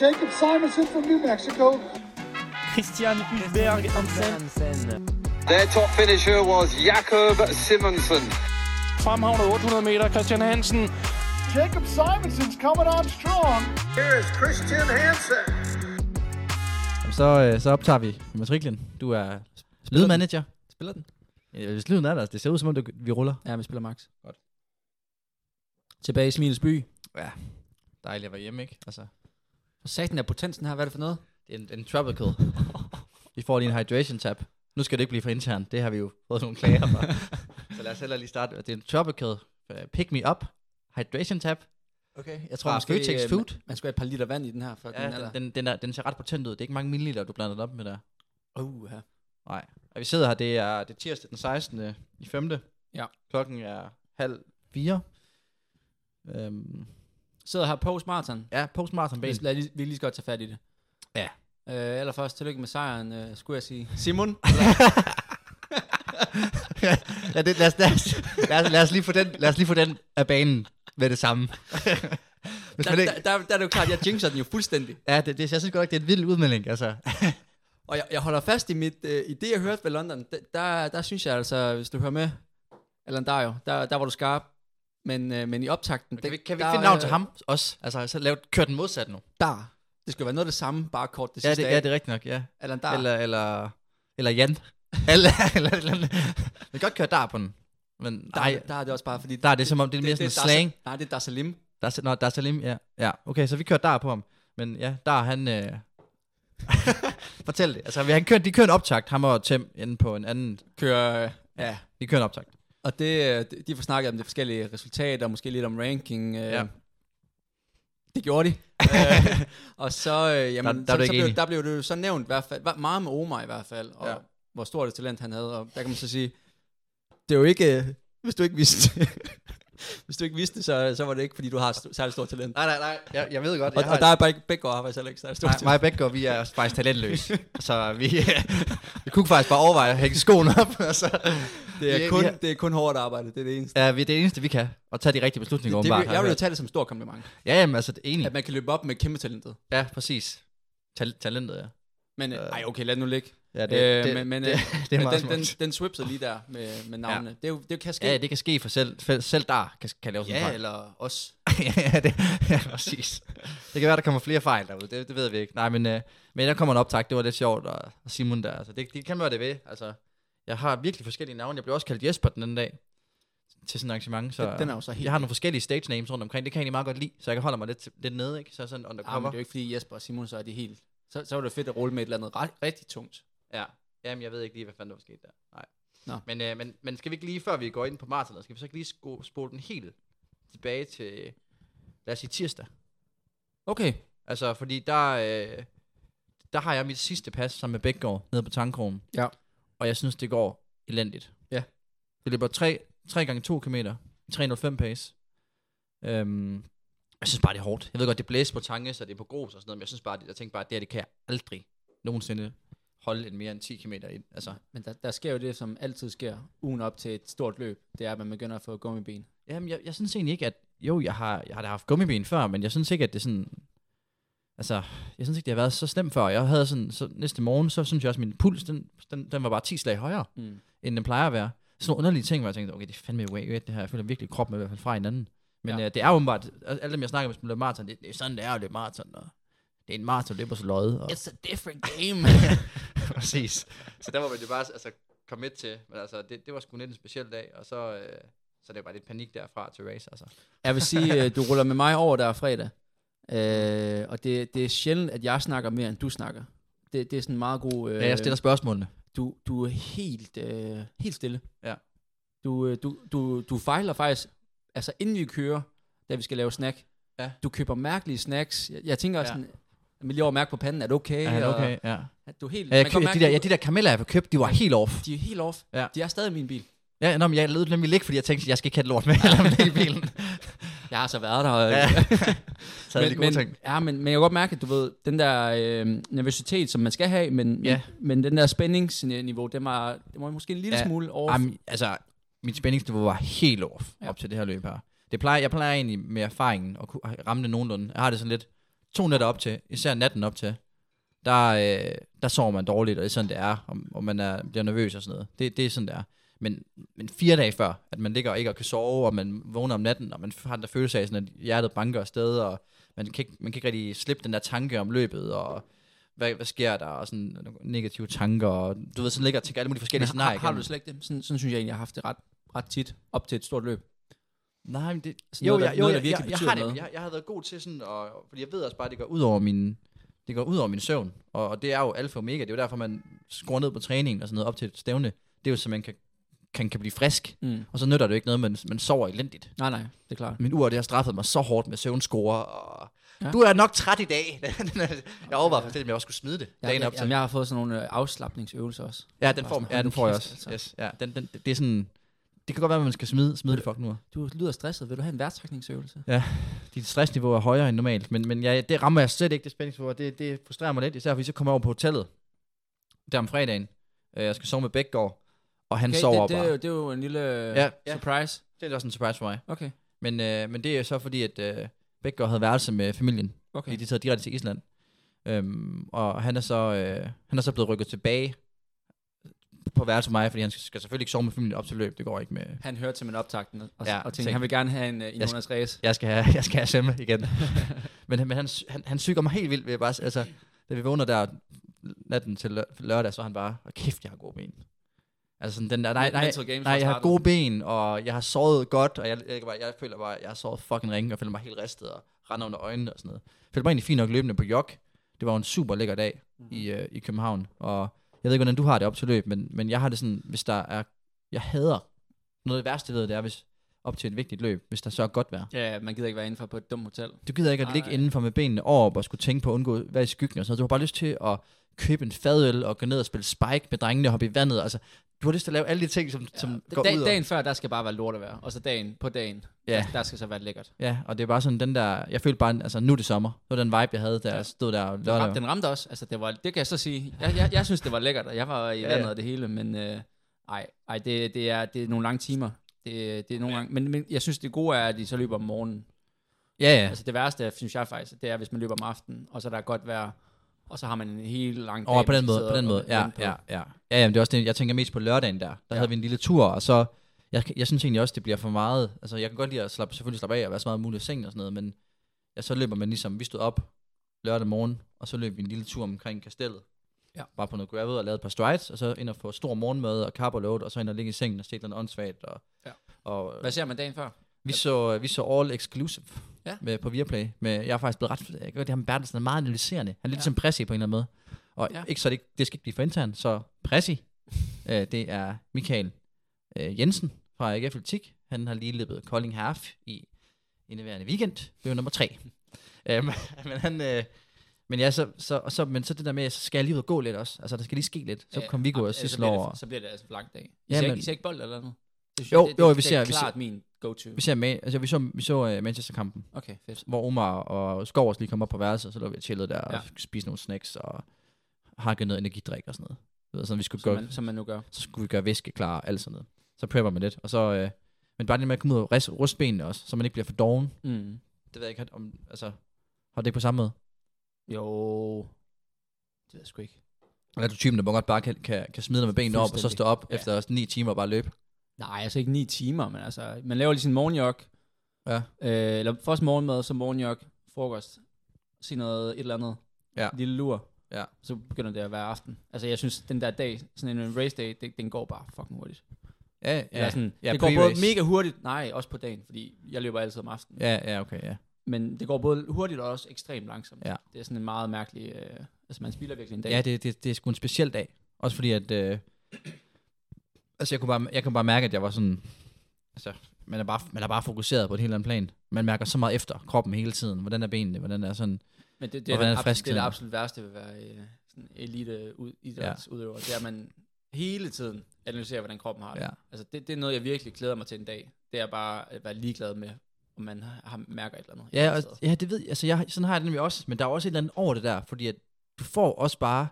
Jacob Simonson from New Mexico. Christian Hulberg Hansen. Their top finisher was Jakob Simonsen. Fremhavnet 800 meter, Christian Hansen. Jacob Simonson's coming on strong. Here is Christian Hansen. Jamen, Så, øh, så optager vi matriklen. Du er lydmanager. Spiller den? Ja, hvis lyden er der, det ser ud som om, det, vi ruller. Ja, vi spiller max. Godt. Tilbage i Smilets by. Dejligt at være hjemme, ikke? Altså, For satan er potensen her, hvad er det for noget? det er en, en tropical. vi får lige en hydration tab. Nu skal det ikke blive for intern. Det har vi jo fået nogle klager for. så lad os heller lige starte. Det er en tropical uh, pick me up hydration tab. Okay, jeg Fra Føtex Food. Man, man skal have et par liter vand i den her, for den er Ja, der. den, den, den, er, den ser ret potent ud. Det er ikke mange milliliter, du blander det op med der. Uh, ja. Nej. Og vi sidder her, det er, det er tirsdag den 16. i 5. Ja. Klokken er halv fire. Øhm, Sidder her post marathon. ja, postmarathon ben. Lad, lad, lige- vi lige så godt tage fat i det. Ja. Øh, allerførst, tillykke med sejren, øh, skulle jeg sige. Simon? ja, det, lad, os, lad, os, lad, os, lad, os lige få den, lad os lige få den af banen med det samme. Hvis der, ikke, der, der, der, er det jo klart, jeg jinxer den jo fuldstændig. ja, det, det, jeg synes godt ikke, det er en vild udmelding. Altså. Og jeg, jeg holder fast i mit, øh, i det, jeg hørte ved London. Der, der, der synes jeg altså, hvis du hører med, eller der jo, der, der var du skarp. Men, øh, men i optakten... Kan vi, kan vi der, finde navn øh, til ham også? Altså, så lav, kør den modsat nu. Der. Det skal være noget af det samme, bare kort det Ja, sidste det, af. ja, det er rigtigt nok, ja. Eller der. Eller, eller, eller Jan. eller, eller, eller, eller. Vi kan godt køre der på den. Men der, nej, der er det også bare, fordi... der er det som om, det er mere sådan det, slang. Dar- Nej, det er Dar Salim. Der er, nå, der er Salim, ja. Ja, okay, så vi kører der på ham. Men ja, der er han... Øh... Fortæl det. Altså, vi- han kører, de kører en optakt, ham og Tim, inde på en anden... Kører... øh, Ja. De kører en optakt. Og det, øh, de får snakket om de forskellige resultater, måske lidt om ranking. Øh, Ja. Det gjorde de. øh, og så, øh, jamen, Der- der er så, så blev, der blev det jo så nævnt, i hvert fald, meget med Omar i hvert fald, og Ja. hvor stort et talent han havde. Og der kan man så sige, det er jo ikke, øh, hvis du ikke vidste, hvis du ikke vidste, så, så var det ikke, fordi du har st- særligt stort talent. Nej, nej, nej. Jeg, jeg ved godt. Og, og der er bare ikke begge har faktisk ikke særligt stort Nej, talent. mig og Bækgaard, vi er faktisk talentløse. så vi, vi kunne faktisk bare overveje at hænge skoen op. og så, Det er, kun, det er kun hårdt arbejde, det er det eneste. Ja, vi er det eneste, vi kan. Og tage de rigtige beslutninger, Det, det, åbenbart. jeg vil jo tage det som stor kompliment. Ja, jamen, altså, det er enig. At man kan løbe op med kæmpe talentet. Ja, præcis. Tal- talentet, ja. Men øh, ej, okay, lad nu ligge. Ja, Det, øh, men men, det, øh, det er meget den, den, den swipsede lige der med, med navnene. Ja. Det, er jo, det kan ske. Ja, det kan ske for selv, selv, selv der kan, kan lave sådan en ja fejl. eller os. ja, det, ja, præcis. Det kan være, der kommer flere fejl derude, det, det ved vi ikke. Nej, men, øh, men der kommer en optag, det var lidt sjovt, og, og Simon der, altså, det, det kan være det ved. Altså, jeg har virkelig forskellige navne. Jeg blev også kaldt Jesper den anden dag til sådan et arrangement, så Den- den er jo så helt jeg har nogle forskellige stage names rundt omkring. Det kan jeg egentlig meget godt lide, så jeg kan holde mig lidt, lidt nede, ikke? Så sådan Ah, men det er jo ikke fordi Jesper og Simon, så er de helt... Så, så var det fedt at rulle med et eller andet ret, rigtig tungt. Ja. Jamen, jeg ved ikke lige, hvad fanden der var sket der. Nej. Nå. Men, øh, men, men skal vi ikke lige, før vi går ind på maratonet, skal vi så ikke lige sko- spole den helt tilbage til, lad os sige tirsdag. Okay. Altså, fordi der, øh, der har jeg mit sidste pas sammen med Bækgaard nede på Tankrogen. Ja. Og jeg synes, det går elendigt. Ja. Det løber 3, 3 gange 2 km i 305 pace. Øhm, jeg synes bare, det er hårdt. Jeg ved godt, det blæser på tanke, så det er på grus og sådan noget, men jeg synes bare, det, jeg tænker bare, at det her, det kan jeg aldrig nogensinde holde en mere end 10 km ind. Altså, Men der, der sker jo det, som altid sker ugen op til et stort løb. Det er, at man begynder at få gummiben. Jamen, jeg, jeg synes egentlig ikke, at... Jo, jeg har, jeg har da haft gummiben før, men jeg synes ikke, at det er sådan... Altså, jeg synes ikke, det har været så slemt før. Jeg havde sådan... Så næste morgen, så synes jeg også, at min puls, den, den, den var bare 10 slag højere, Mm. end den plejer at være. Sådan nogle underlige ting, hvor jeg tænkte, okay, det er fandme way det her. Jeg føler virkelig kroppen er i hvert fald fra hinanden. Men Ja. øh, det er åbenbart... Alle dem, jeg snakker med, som løber maraton, det, det, er sådan, det er at løbe maraton. Og det er en maraton, løber så løjet. Og, It's a different game. Præcis. Så der var man jo bare altså, komme med til. Men altså, det, det var sgu lidt en speciel dag. Og så, øh, så det var bare lidt panik derfra til race. Altså. Jeg vil sige, øh, du ruller med mig over der fredag. Øh, og det, det er sjældent, at jeg snakker mere, end du snakker. Det, det er sådan en meget god... Øh, Ja, jeg stiller spørgsmålene. du, du er helt, øh, helt stille. Ja. Du, øh, du, du, du fejler faktisk, altså inden vi kører, da vi skal lave snack, Ja. du køber mærkelige snacks. Jeg, jeg tænker Ja. ja. sådan, lige over mærke på panden, er det okay? Ja, Og- okay, ja. Du er helt, Ja, jeg, køb, mærke, de, der, ja, de der kameller, jeg har købt, de var helt off. de er helt off. Ja. De er stadig i min bil. Ja, nå, men jeg lød nemlig ikke, fordi jeg tænkte, jeg skal ikke have lort med eller med i bilen. Jeg har så været der. Og, Ja. Så havde de men, gode men, ting. ja, men, men jeg kan godt mærke, at du ved, den der øh, nervøsitet, som man skal have, men, Ja. men, men den der spændingsniveau, det var, det var måske en lille Ja. smule over. Jamen, altså, mit spændingsniveau var helt off Ja. op til det her løb her. Det plejer, jeg plejer egentlig med erfaringen at ramme det nogenlunde. Jeg har det sådan lidt to nætter op til, især natten op til, der, øh, der sover man dårligt, og det er sådan, det er, og, og man er, bliver nervøs og sådan noget. Det, det er sådan, det er. Men, men fire dage før, at man ligger og ikke og kan sove, og man vågner om natten, og man har den der følelse af, sådan, at hjertet banker afsted, og man kan, ikke, man kan ikke rigtig slippe den der tanke om løbet, og hvad, hvad sker der, og sådan negative tanker, og du ved, sådan ligger og tænker alle mulige forskellige Men har, scenarier. har du det slet ikke det? Sådan, sådan synes jeg egentlig, jeg har haft det ret, ret tit op til et stort løb. Nej, men det... Sådan Jo, noget, der- jeg, jo, noget, der jeg, virkelig jeg, jeg, betyder har det, noget. jeg, jeg har været god til sådan, og, fordi jeg ved også bare, at det går ud over min, det går ud over min søvn, og, og det er jo alfa og omega, det er jo derfor, man skruer ned på træningen og sådan noget op til et stævne, det er jo så, man kan, kan, kan blive frisk, Mm. og så nytter det jo ikke noget, man, man sover elendigt. Nej, nej, det er klart. Min ur, det har straffet mig så hårdt med søvnscore, og Ja. ja. du er nok træt i dag. jeg overvejede faktisk, om jeg også skulle smide det Jeg, dagen jeg, op til. jamen, jeg har fået sådan nogle øh, afslappningsøvelser også. Ja, den får, ja, den får jeg også. altså. Yes, ja, den, den, det er sådan, det kan godt være, at man skal smide, smide det fuck nu. Du lyder stresset. Vil du have en værtrækningsøvelse? Dit stressniveau er højere end normalt, men, men jeg, det rammer jeg slet ikke, det spændingsniveau, det, det frustrerer mig lidt, især fordi så kommer jeg over på hotellet, der om fredagen. Øh, Jeg skal sove med Bækgaard, og han Okay, sover det, det, er bare. jo, det er jo en lille Ja, ja. surprise. Det er også en surprise for mig. Okay, Men, øh, men det er så fordi, at øh, Bækgaard havde værelse med familien, okay. fordi de tager direkte til Island. Øhm, og han er, så, øh, han er så blevet rykket tilbage på værelse med mig, fordi han skal, skal selvfølgelig ikke sove med familien op til løb, det går ikke med... Han hørte til min optagten og, Ja, og tænkte, tænk. han vil gerne have en, uh, en Jeg Jonas Ræs. Jeg skal have, jeg skal have Semme igen. men men han, han, han syger mig helt vildt ved bare, altså, da vi vågner der natten til lø- lørdag, så er han bare, "Åh, kæft, jeg har gode ben. Altså sådan den der, nej, nej, nej, var jeg har gode ben, og jeg har sovet godt, og jeg, jeg, jeg, jeg føler bare, jeg har sovet fucking ringe, og føler mig helt ristet, og render under øjnene og sådan noget. Jeg føler mig egentlig fint nok løbende på jog. Det var jo en super lækker dag Mhm. i, øh, i København, og jeg ved ikke, hvordan du har det op til løb, men, men jeg har det sådan, hvis der er, jeg hader, noget af det værste, ved, det er, hvis op til et vigtigt løb, hvis der så er godt vejr. Ja, man gider ikke være indenfor på et dumt hotel. Du gider ikke at Nej, ligge nej. indenfor med benene op og skulle tænke på at undgå at være i skyggen og sådan noget. Du har bare lyst til at købe en fadøl og gå ned og spille spike med drengene og hoppe i vandet. Altså, du har lyst til at lave alle de ting, som, ja, som går dag, ud dagen før, der skal bare være lort at være. Og så dagen på dagen, Ja. ja. der, der skal så være lækkert. Ja, og det er bare sådan den der... Jeg følte bare, altså nu er det sommer. Det var den vibe, jeg havde, da Ja. stod der og Den, ramte, den ramte også. Altså, det, var, det kan jeg så sige. Jeg, jeg, jeg synes, det var lækkert, og jeg var i Ja, vandet ja. og det hele, men øh, ej, ej det, det, er, det er nogle lange timer. Det, det er nogle gange, men, men jeg synes, det gode er, at de så løber om morgenen. Ja, ja. Altså det værste, synes jeg faktisk, det er, hvis man løber om aftenen, og så er der godt vejr, og så har man en helt lang dag. Over på den måde, på den måde. Ja, ja, ja. Ja, jamen, det er også det, jeg tænker mest på lørdagen der. Der Ja. havde vi en lille tur, og så... Jeg, jeg synes egentlig også, det bliver for meget... Altså, jeg kan godt lide at slappe, selvfølgelig slappe af og være så meget muligt i sengen og sådan noget, men ja, så løber man ligesom... Vi stod op lørdag morgen, og så løb vi en lille tur omkring kastellet. Ja. Bare på noget gravel og lavede et par strides, og så ind og få stor morgenmad og carb og load, og så ind og ligge i sengen og se noget åndssvagt. Og, Ja. og Hvad ser man dagen før? Vi så, vi så All Exclusive Ja. med, på Viaplay. Med, jeg er faktisk blevet ret... Jeg godt lide ham Bertelsen er meget analyserende. Han er lidt ja. ligesom Pressi på en eller anden måde. Og Ja. ja. ikke så det, ikke- det skal ikke blive for internt, så Pressi, øh, det er Michael øh, Jensen fra AGF Atletik. Han har lige løbet Kolding Half i indeværende weekend. Det var nummer tre. øhm, men han... Øh, men ja, så, så, og så, men så det der med, så skal jeg lige ud og gå lidt også. Altså, der skal lige ske lidt. Så kom Viggo og altså, så Sissel bliver det- over. Så bliver det altså en lang dag. I, Ja, ser, men- I ser ikke bold eller noget? Det, Jo, det, jo, det, vi det ser- er vi klart min go-to. Vi ser, med, altså, vi så, vi så uh, Manchester-kampen. Okay, fedt. hvor Omar og Skovers lige kom op på værelset, så lå vi og chillede der Ja. og spiste nogle snacks og hakket noget energidrik og sådan noget. Ved, sådan, vi skulle Som gå, man, som man nu gør. så skulle vi gøre væske klar og alt sådan noget. Så prepper man lidt, og så, øh, men bare det med at komme ud og rist, ruste benene også, så man ikke bliver for doven. Mm. Det ved jeg ikke, om, altså, har det ikke på samme måde? Jo, det ved jeg sgu ikke. Eller er du typen, der bare godt bare kan, kan, kan smide dig med benene op, og så stå op Ja. efter ni timer og bare løbe? Nej, altså ikke ni timer, men altså, man laver lige sin morgenjog, Ja. øh, eller først morgenmad, så morgenjog, frokost, sige noget, et eller andet, Ja. lille lur, Ja. så begynder det at være aften. Altså jeg synes, den der dag, sådan en race day, det, den går bare fucking hurtigt. Ja, Ja, ja, sådan, ja det går både mega hurtigt, nej, også på dagen, fordi jeg løber altid om aftenen. Ja, ja, okay, ja. Men det går både hurtigt og også ekstremt langsomt. Ja. Det er sådan en meget mærkelig, øh, altså man spilder virkelig en dag. Ja, det, det, det er sgu en speciel dag. Også fordi, at... Øh, altså, jeg kunne, bare, jeg kunne bare mærke, at jeg var sådan... Altså, man er, bare, man er bare fokuseret på et helt andet plan. Man mærker så meget efter kroppen hele tiden. Hvordan er benene? Hvordan er sådan... Men det, det, er, det, absolut, det er det absolut værste ved at være øh, sådan elite ud, idrætsudøver. Det er, at man hele tiden analyserer, hvordan kroppen har det. Ja. Altså det, det er noget, jeg virkelig glæder mig til en dag. Det er bare at være ligeglad med, om man har, mærker et eller andet. et Ja, og, ja det ved jeg. Altså, jeg, sådan har jeg det nemlig også. Men der er også et eller andet over det der. Fordi at du får også bare...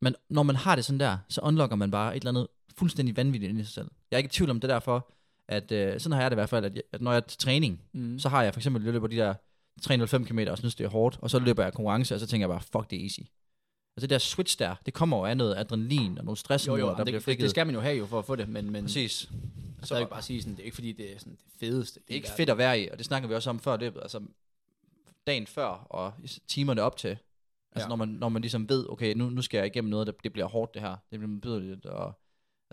Man, når man har det sådan der, så unlocker man bare et eller andet fuldstændig vanvittigt ind i sig selv. Jeg er ikke i tvivl om det derfor, at øh, sådan har jeg det i hvert fald, at, jeg, at når jeg er til træning, Mm. så har jeg for eksempel løbet de der træner 5 km og synes, det er hårdt, og så løber jeg konkurrence, og så tænker jeg bare, fuck, det er easy. Altså det der switch der, det kommer jo af noget adrenalin og nogle stress, Jo, jo, der det, bliver frigivet. det, skal man jo have jo for at få det, men, men Præcis. så er ikke bare sige sådan, det er ikke fordi, det er sådan det fedeste. Det er ikke fedt at være i, og det snakker vi også om før løbet, altså dagen før og timerne op til. Altså ja. når, man, når man ligesom ved, okay, nu, nu skal jeg igennem noget, der, det bliver hårdt det her, det bliver betydeligt, og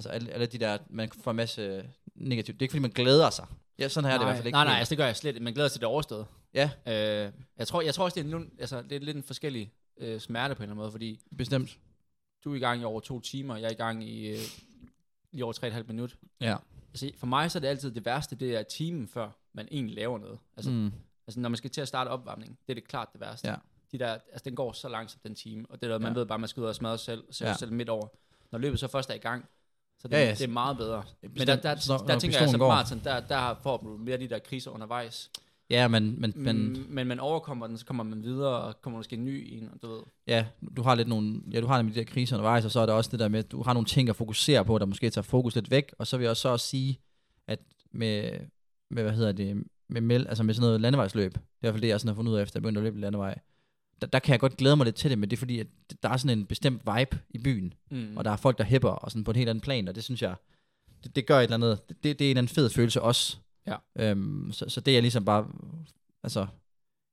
altså alle, alle de der, man får en masse negativt. Det er ikke fordi, man glæder sig. Ja, sådan her er det i hvert fald ikke. Nej, nej, altså det gør jeg slet ikke. Man glæder sig til det overstået. Ja, Øh, jeg, tror, jeg tror også, det er, en, altså, det er lidt en forskellig øh, smerte på en eller anden måde, fordi bestemt. du er i gang i over to timer, jeg er i gang i øh, lige over tre og et halvt minut. Ja. Altså, for mig så er det altid det værste, det er timen før man egentlig laver noget. Altså, mm. Altså når man skal til at starte opvarmning, det er det klart det værste. Ja. De der, altså den går så langsomt, den time, og det der, man Ja. ved bare, man skal ud og smadre sig selv, Ja. ja. selv midt over. Når løbet så først er i gang, så det, Ja, ja, det er meget bedre. Men der, Bestemt. der, der, der når tænker jeg, pistolen altså maraton, der, der får du mere de der kriser undervejs. Ja, men, men, men Men, men man overkommer den, så kommer man videre, og kommer måske en ny en, du ved. ja, du har lidt nogle, ja, du har nemlig de der kriser undervejs, og så er der også det der med, at du har nogle ting at fokusere på, der måske tager fokus lidt væk, og så vil jeg også så også sige, at med, med hvad hedder det, med, mel, altså med sådan noget landevejsløb, det er i hvert fald det, jeg sådan har fundet ud af, efter jeg begyndte at løbe landevej, der, der kan jeg godt glæde mig lidt til det, men det er fordi, at der er sådan en bestemt vibe i byen, Mm. og der er folk, der hæpper, og sådan på en helt anden plan, og det synes jeg, det, det gør et eller andet, det, det er en eller anden fed følelse også. Ja. Øhm, så, så det er ligesom bare, altså,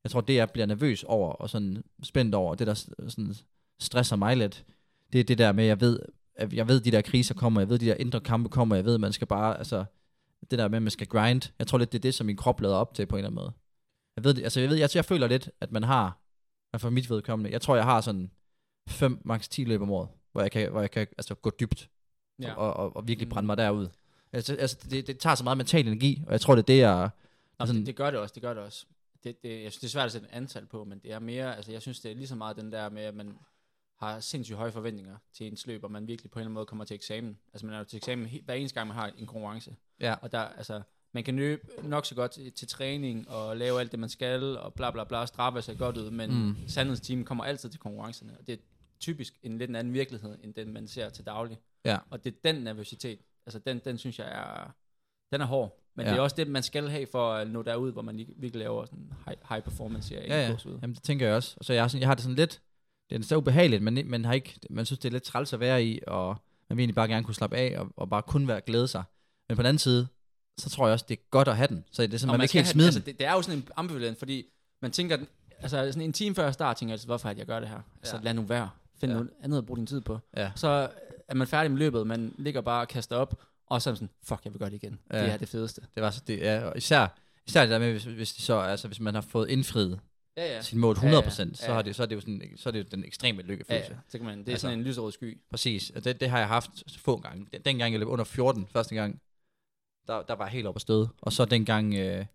jeg tror, det jeg bliver nervøs over, og sådan spændt over, det der sådan stresser mig lidt, det er det der med, jeg ved, at jeg ved, de der kriser kommer, jeg ved, de der indre kampe kommer, jeg ved, man skal bare, altså, det der med, at man skal grind, jeg tror lidt, det er det, som min krop lader op til på en eller anden måde. Jeg ved, altså, jeg ved, jeg, jeg føler lidt, at man har, hvert fald mit vedkommende, jeg tror, jeg har sådan 5, max 10 løb om året, hvor jeg kan, hvor jeg kan altså, gå dybt Ja. og, og, og virkelig Mm. brænde mig derud. Altså, altså det, det tager så meget mental energi, og jeg tror, det er det, jeg... Altså, det, det gør det også, det gør det også. Det, det, jeg synes, det er svært at sætte et antal på, men det er mere, altså jeg synes, det er lige så meget den der med, at man har sindssygt høje forventninger til ens løb, og man virkelig på en eller anden måde kommer til eksamen. Altså man er jo til eksamen he- hver eneste gang, man har en konkurrence. ja, Og der, altså, man kan løbe nok så godt til, til træning, og lave alt det, man skal, og bla bla bla, straffe sig godt ud, men Mm. sandhedstimen kommer altid til konkurrencerne, og det er typisk en lidt en anden virkelighed, end den, man ser til daglig. Ja. Og det er den nervøsitet, altså den, den synes jeg er, den er hård, men Ja. det er også det, man skal have for at nå derud, hvor man virkelig laver sådan high, high performance her. ja, ja. Jamen, det tænker jeg også. Så jeg, har sådan, jeg har det sådan lidt... Det er så ubehageligt, men man, har ikke, man synes, det er lidt træls at være i, og man vil egentlig bare gerne kunne slappe af, og, og bare kun være glæde sig. Men på den anden side, så tror jeg også, det er godt at have den. Så det er sådan, man, man ikke helt smide altså, det, det, er jo sådan en ambivalent, fordi man tænker, altså sådan en time før start, tænker jeg altså, hvorfor det, jeg gør det her? Altså Ja. lad nu være. Find Ja. noget andet at bruge din tid på. Ja. Så er man færdig med løbet, man ligger bare og kaster op, og så er man sådan, fuck, jeg vil gøre det igen. Ja. Ja. Det er det fedeste. Det var så, det, ja, og især, især det der med, hvis, hvis, de så, altså, hvis man har fået indfriet Ja, ja. sit mål 100%, Ja, ja. så, Ja. har det, så, er det jo sådan, så er det jo den ekstreme Ja, lykkefølelse. ja. Så kan man, det er Altså. sådan en lyserød sky. Præcis, og det, det har jeg haft få gange. Den, dengang jeg løb under 14 første gang, der, der var helt oppe at støde. Og så dengang øh,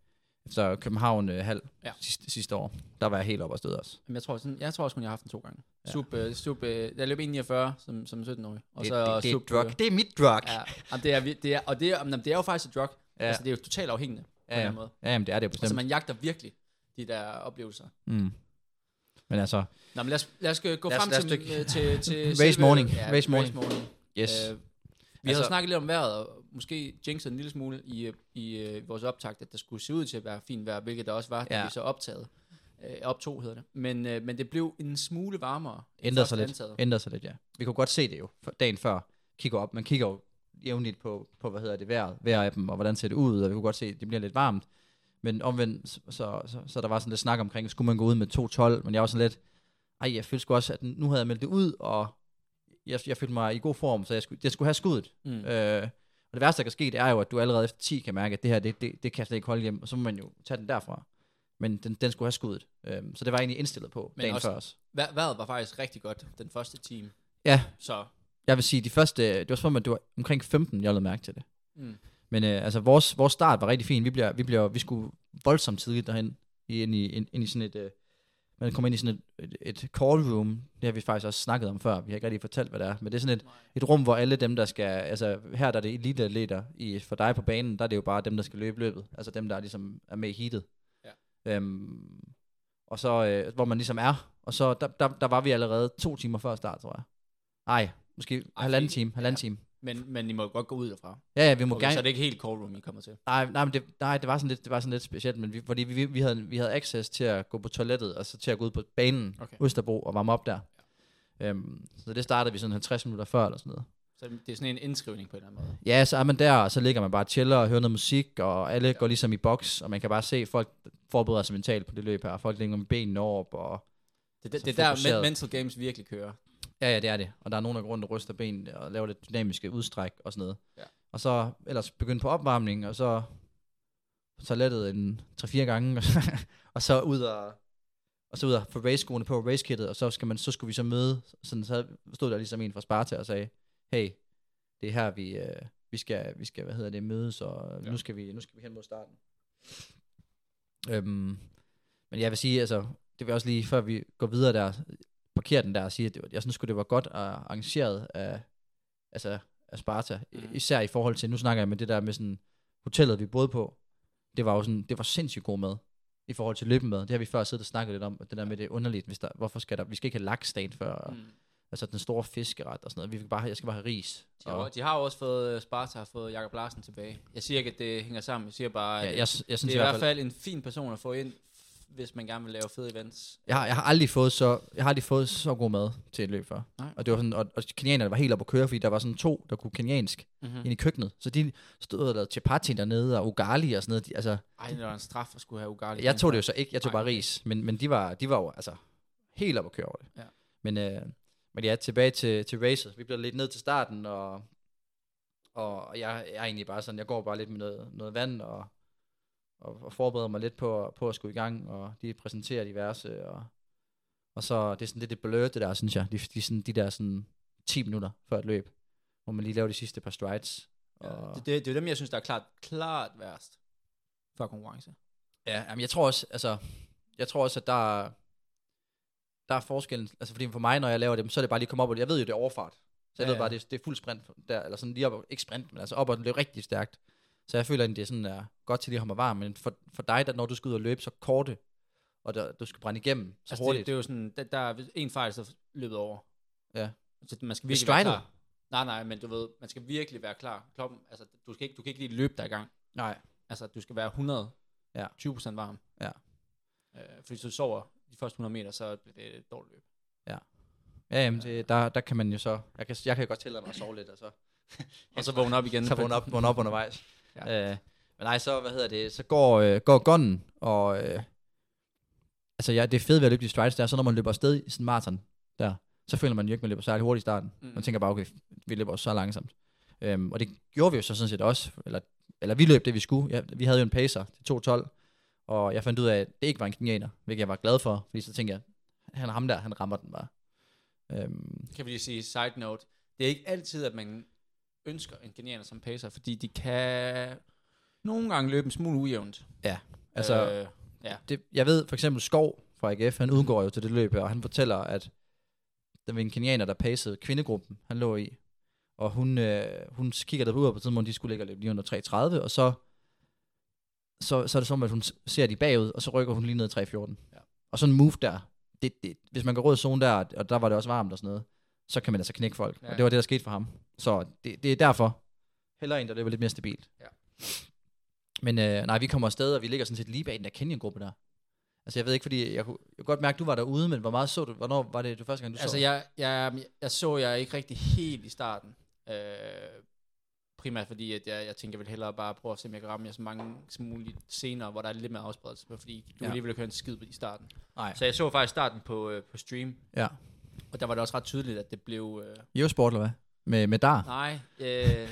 efter København øh, halv Ja. sidste, sidste år, der var jeg helt oppe at støde også. Men jeg tror, sådan, jeg tror også kun, jeg har haft den to gange. Ja. Sub, uh, sub, uh, jeg løb 1,49 som, som 17-årig. Og det, så det, det, er sub, et drug. øh, det er mit drug. Ja, jamen, det er, det er, og det er, jamen, det er jo faktisk et drug. Ja. Altså, det er jo totalt afhængende på Ja, en ja. anden måde. ja jamen, det er det bestemt. Altså, man jagter virkelig de der oplevelser. mm. Men altså, Nå, men lad os, lad os gå Lad os- frem lad os til, øh, til, til Race morning. Ja, Race morning. morning. yes. Øh, vi Altså- havde snakket lidt om vejret, måske jinxet en lille smule i, øh, i øh, vores optakt, at der skulle se ud til at være fint vejr, hvilket der også var, da Ja. vi så optaget. Øh, optog hedder det. Men, øh, men det blev en smule varmere. ændrede sig lidt. antaget. Ændrede sig lidt, ja. Vi kunne godt se det jo, dagen før. Kigger op. Man kigger jo jævnligt på, på hvad hedder det, vejret, vejrappen, og hvordan ser det ud, og vi kunne godt se, at det bliver lidt varmt. Men omvendt, så, så, så, så der var sådan lidt snak omkring, skulle man gå ud med 2.12, men jeg var sådan lidt, ej, jeg følte også, at nu havde jeg meldt det ud, og jeg, jeg følte mig i god form, så jeg skulle, jeg skulle have skuddet. Mm. Øh, og det værste, der kan ske, det er jo, at du allerede efter 10 kan mærke, at det her, det, det, det kan jeg slet ikke holde hjem, og så må man jo tage den derfra. Men den, den skulle have skuddet. Øh, så det var egentlig indstillet på, Men dagen også- før os. Vejret var faktisk rigtig godt den første time. Ja, Så jeg vil sige, de første, det var som om, at det var omkring 15, jeg lavede mærke til det. mm. Men øh, altså, vores, vores start var rigtig fin. Vi, bliver, vi, bliver, vi skulle voldsomt tidligt derhen, ind, i, ind, ind i sådan et, øh, man kommer ind i sådan et, et, et call room, det har vi faktisk også snakket om før, vi har ikke rigtig fortalt, hvad det er, men det er sådan et, et rum, hvor alle dem, der skal, altså her der er det eliteatleter, i, for dig på banen, der er det jo bare dem, der skal løbe løbet, altså dem, der ligesom er med i heatet. Ja. Øhm, og så, øh, hvor man ligesom er, og så, der, der, der var vi allerede to timer før start, tror jeg. Nej, måske halvanden fordi- time, halvanden ja. time. Men, men I må godt gå ud derfra. Ja, ja, vi må Okay, gerne... så er det ikke helt cold room, I kommer til. Nej, nej, men det, nej, det var sådan lidt, det var sådan lidt specielt, men vi, fordi vi, vi, havde, vi havde access til at gå på toilettet, og så til at gå ud på banen, Okay. Østerbro, og varme op der. Ja. Øhm, så det startede vi sådan 50 minutter før, eller sådan noget. Så det er sådan en indskrivning på en eller anden måde. Ja, så er man der, og så ligger man bare og chiller og hører noget musik, og alle ja. går ligesom i boks, og man kan bare se, folk forbereder sig mentalt på det løb her. Folk ligger med benene op, og Det, det, det er der, mental games virkelig kører. Ja, ja, det er det. Og der er nogen, der går rundt og ryster benene og laver lidt dynamiske udstræk og sådan noget. Ja. Og så ellers begynde på opvarmning, og så toilettet en 3-4 gange, og så, ud og, og så ud og få raceskoene på, racekittet, og så, skal man, så skulle vi så møde, sådan, så stod der ligesom en fra Sparta og sagde, hey, det er her, vi, øh, vi, skal, vi skal, hvad hedder det, mødes, og. Ja. nu, skal vi, nu skal vi hen mod starten. Øhm, men jeg vil sige, altså, det vil også lige, før vi går videre der, parkerer den der og siger, at det var, jeg synes det var godt arrangeret af, altså, af Sparta. Mm. Især i forhold til, nu snakker jeg med det der med sådan, hotellet vi boede på, det var jo sådan, det var sindssygt god mad i forhold til løbemad. Det har vi før siddet og snakket lidt om, det der med det er underligt, hvis der, hvorfor skal der, vi skal ikke have laksdagen før, mm. Altså den store fiskeret og sådan noget, vi vil bare, jeg skal bare have ris. De har, Og, de har jo også fået, øh, Sparta har fået Jakob Larsen tilbage. Jeg siger ikke, at det hænger sammen. Jeg siger bare, ja, jeg, jeg, synes det er i i hvert fald en fin person at få ind, hvis man gerne vil lave fede events. Jeg har, jeg har aldrig fået så jeg har aldrig fået så god mad til et løb før. Nej. Og det var sådan og, og kenianerne var helt oppe at køre, fordi der var sådan to, der kunne keniansk Mm-hmm. ind i køkkenet. Så de stod og lavede chapati dernede og ugali og sådan noget. De, altså, Ej, det var en straf at skulle have ugali. jeg tog det jo så ikke, jeg tog Nej, bare ris, men, men de var de var jo altså helt oppe at køre over det. Ja. Men øh, men ja, tilbage til til racet. Vi blev lidt ned til starten og og jeg, jeg er egentlig bare sådan, jeg går bare lidt med noget, noget vand og, og, og forbereder mig lidt på, på at skulle i gang, og de præsenterer diverse, og, og så det er sådan lidt et blødt det der, synes jeg, de, de, sådan, de der sådan 10 minutter før et løb, hvor man lige laver de sidste par strides. Ja, Og, det, det, det er dem, jeg synes, der er klart, klart værst for konkurrence. Ja, jamen jeg tror også, altså, jeg tror også, at der er, der er forskellen, altså fordi for mig, når jeg laver dem, så er det bare lige at komme op, og jeg ved jo, det er overfart. Så jeg Ja, ved bare, ja. det, det er fuld sprint der, eller sådan lige op, ikke sprint, men altså op og løbe rigtig stærkt. Så jeg føler, at det er sådan er godt til lige at holde mig varm, men for, for dig, der, når du skal ud og løbe så korte, og der, du skal brænde igennem så Altså, hurtigt. det, det, er jo sådan, der, der er en fejl, så løbet over. Ja. Så man skal virkelig være klar. Nej, nej, men du ved, man skal virkelig være klar. Kloppen, altså, du, skal ikke, du kan ikke lige løbe der i gang. Nej. Altså, du skal være 100, Ja. 20% varm. Ja. Øh, fordi hvis du sover de første 100 meter, så bliver det et dårligt løb. Ja, jamen, det, der, der kan man jo så, jeg kan, jeg kan godt tillade mig at sove lidt, og så, Og så vågne op igen. så vågne op, vågne op undervejs. Ja. øh, men nej, så, hvad hedder det, så går, øh, går gunnen, og øh, altså ja, det er fedt ved at løbe de strides der, så når man løber afsted i sådan en maraton der, så føler man jo ikke, man løber særlig hurtigt i starten. Mm. Man tænker bare, okay, vi løber så langsomt. Øhm, og det gjorde vi jo så sådan set også, eller, eller vi løb det, vi skulle. Ja, vi havde jo en pacer til 2.12, og jeg fandt ud af, at det ikke var en kenianer, hvilket jeg var glad for, fordi så tænkte jeg, han er ham der, han rammer den bare. Øhm, kan vi lige sige, side note, det er ikke altid, at man ønsker en kenianer som pacer, fordi de kan nogle gange løbe en smule ujævnt. altså, øh, ja. det, jeg ved for eksempel Skov fra AGF, han udgår jo til det løb og han fortæller, at der var en kenianer, der pacede kvindegruppen, han lå i, og hun, øh, hun kigger der ud på tidspunkt, de skulle ligge og løbe lige under 3.30, og så, så, så er det som, at hun ser de bagud, og så rykker hun lige ned 3.14. Ja. Og sådan en move der, det, det, hvis man går rød zone der, og der var det også varmt og sådan noget, så kan man altså knække folk. Ja. Og det var det, der skete for ham. Så det, det er derfor. Heller en, der løber lidt mere stabilt. Ja. Men øh, nej, vi kommer afsted, og vi ligger sådan set lige bag den der Canyon-gruppe der. Altså jeg ved ikke, fordi jeg kunne, jeg kunne godt mærke, at du var derude, men hvor meget så du, hvornår var det, du første gang, du Altså, så? jeg, jeg, jeg så jeg ikke rigtig helt i starten. Øh, primært fordi, at jeg, jeg tænker, jeg vil hellere bare prøve at se, om jeg kan ramme jer så mange som muligt senere, hvor der er lidt mere afspredelse fordi du Ja. alligevel ikke høre en skid på i starten. Nej. Så jeg så faktisk starten på, øh, på stream, Ja. Og der var det også ret tydeligt, at det blev... Øh, Eurosport, eller hvad? Med, med dar? nej, øh,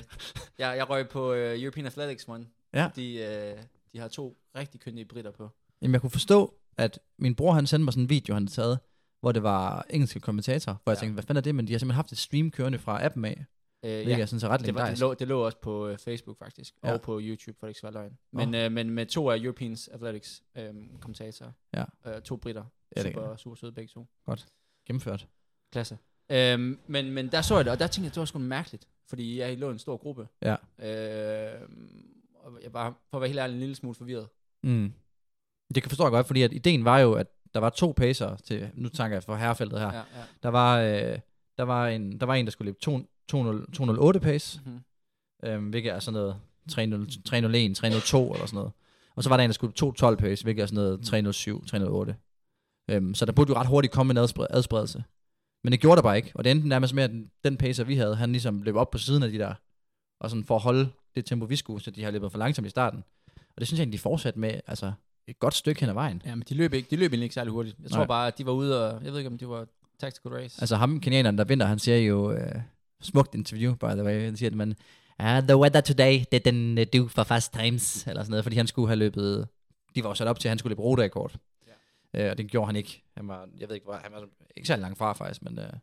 jeg, jeg røg på øh, European Athletics one. Ja. De, øh, de har to rigtig køndige britter på. Jamen jeg kunne forstå, at min bror han sendte mig sådan en video, han havde taget, hvor det var engelske kommentatorer, hvor jeg Ja. tænkte, hvad fanden er det? Men de har simpelthen haft et stream kørende fra appen af, Øh, hvilket er sådan så ret det, var, det, lå, det lå også på øh, Facebook faktisk, Ja. og på YouTube, for det ikke skal være løgn. Men, øh, men med to af Europeans Athletics øh, kommentatorer. Ja. Øh, to britter. Ja, det super, super søde begge to. Gennemført. Klasse. Øhm, men, men der så jeg det, og der tænkte jeg, det var sgu mærkeligt, fordi jeg lå i en stor gruppe. Ja. Øh, og jeg var, for at være helt ærlig, en lille smule forvirret. Mm. Det kan forstå jeg godt, fordi at ideen var jo, at der var to pacer til, nu tænker jeg for herrefeltet her, Ja, ja. Der var, øh, der var en, der var en, der skulle løbe to- 200 208 pace, Mhm. øhm, hvilket er sådan noget 30 301, 302 eller sådan noget. Og så var der en, der skulle 212 pace, hvilket er sådan noget 307, 308. Øhm, så der burde jo ret hurtigt komme en adspred- adspredelse. Men det gjorde der bare ikke. Og det endte nærmest med, at den, den pacer, vi havde, han ligesom løb op på siden af de der. Og sådan for at holde det tempo, vi skulle, så de har løbet for langsomt i starten. Og det synes jeg egentlig, de fortsatte med, altså et godt stykke hen ad vejen. Ja, men de løb, ikke, de løb egentlig ikke særlig hurtigt. Jeg tror Nej. bare, at de var ude og... Jeg ved ikke, om det var tactical race. Altså ham, kenianeren, der vinder, han siger jo, øh, smukt interview, by the way, han siger, at man, uh, the weather today didn't uh, do for fast times, eller sådan noget, fordi han skulle have løbet, de var jo sat op til, at han skulle løbe ruterekord. Øh, og det gjorde han ikke. Han var, jeg ved ikke, hvor, han var ikke særlig langt fra faktisk, men, øh,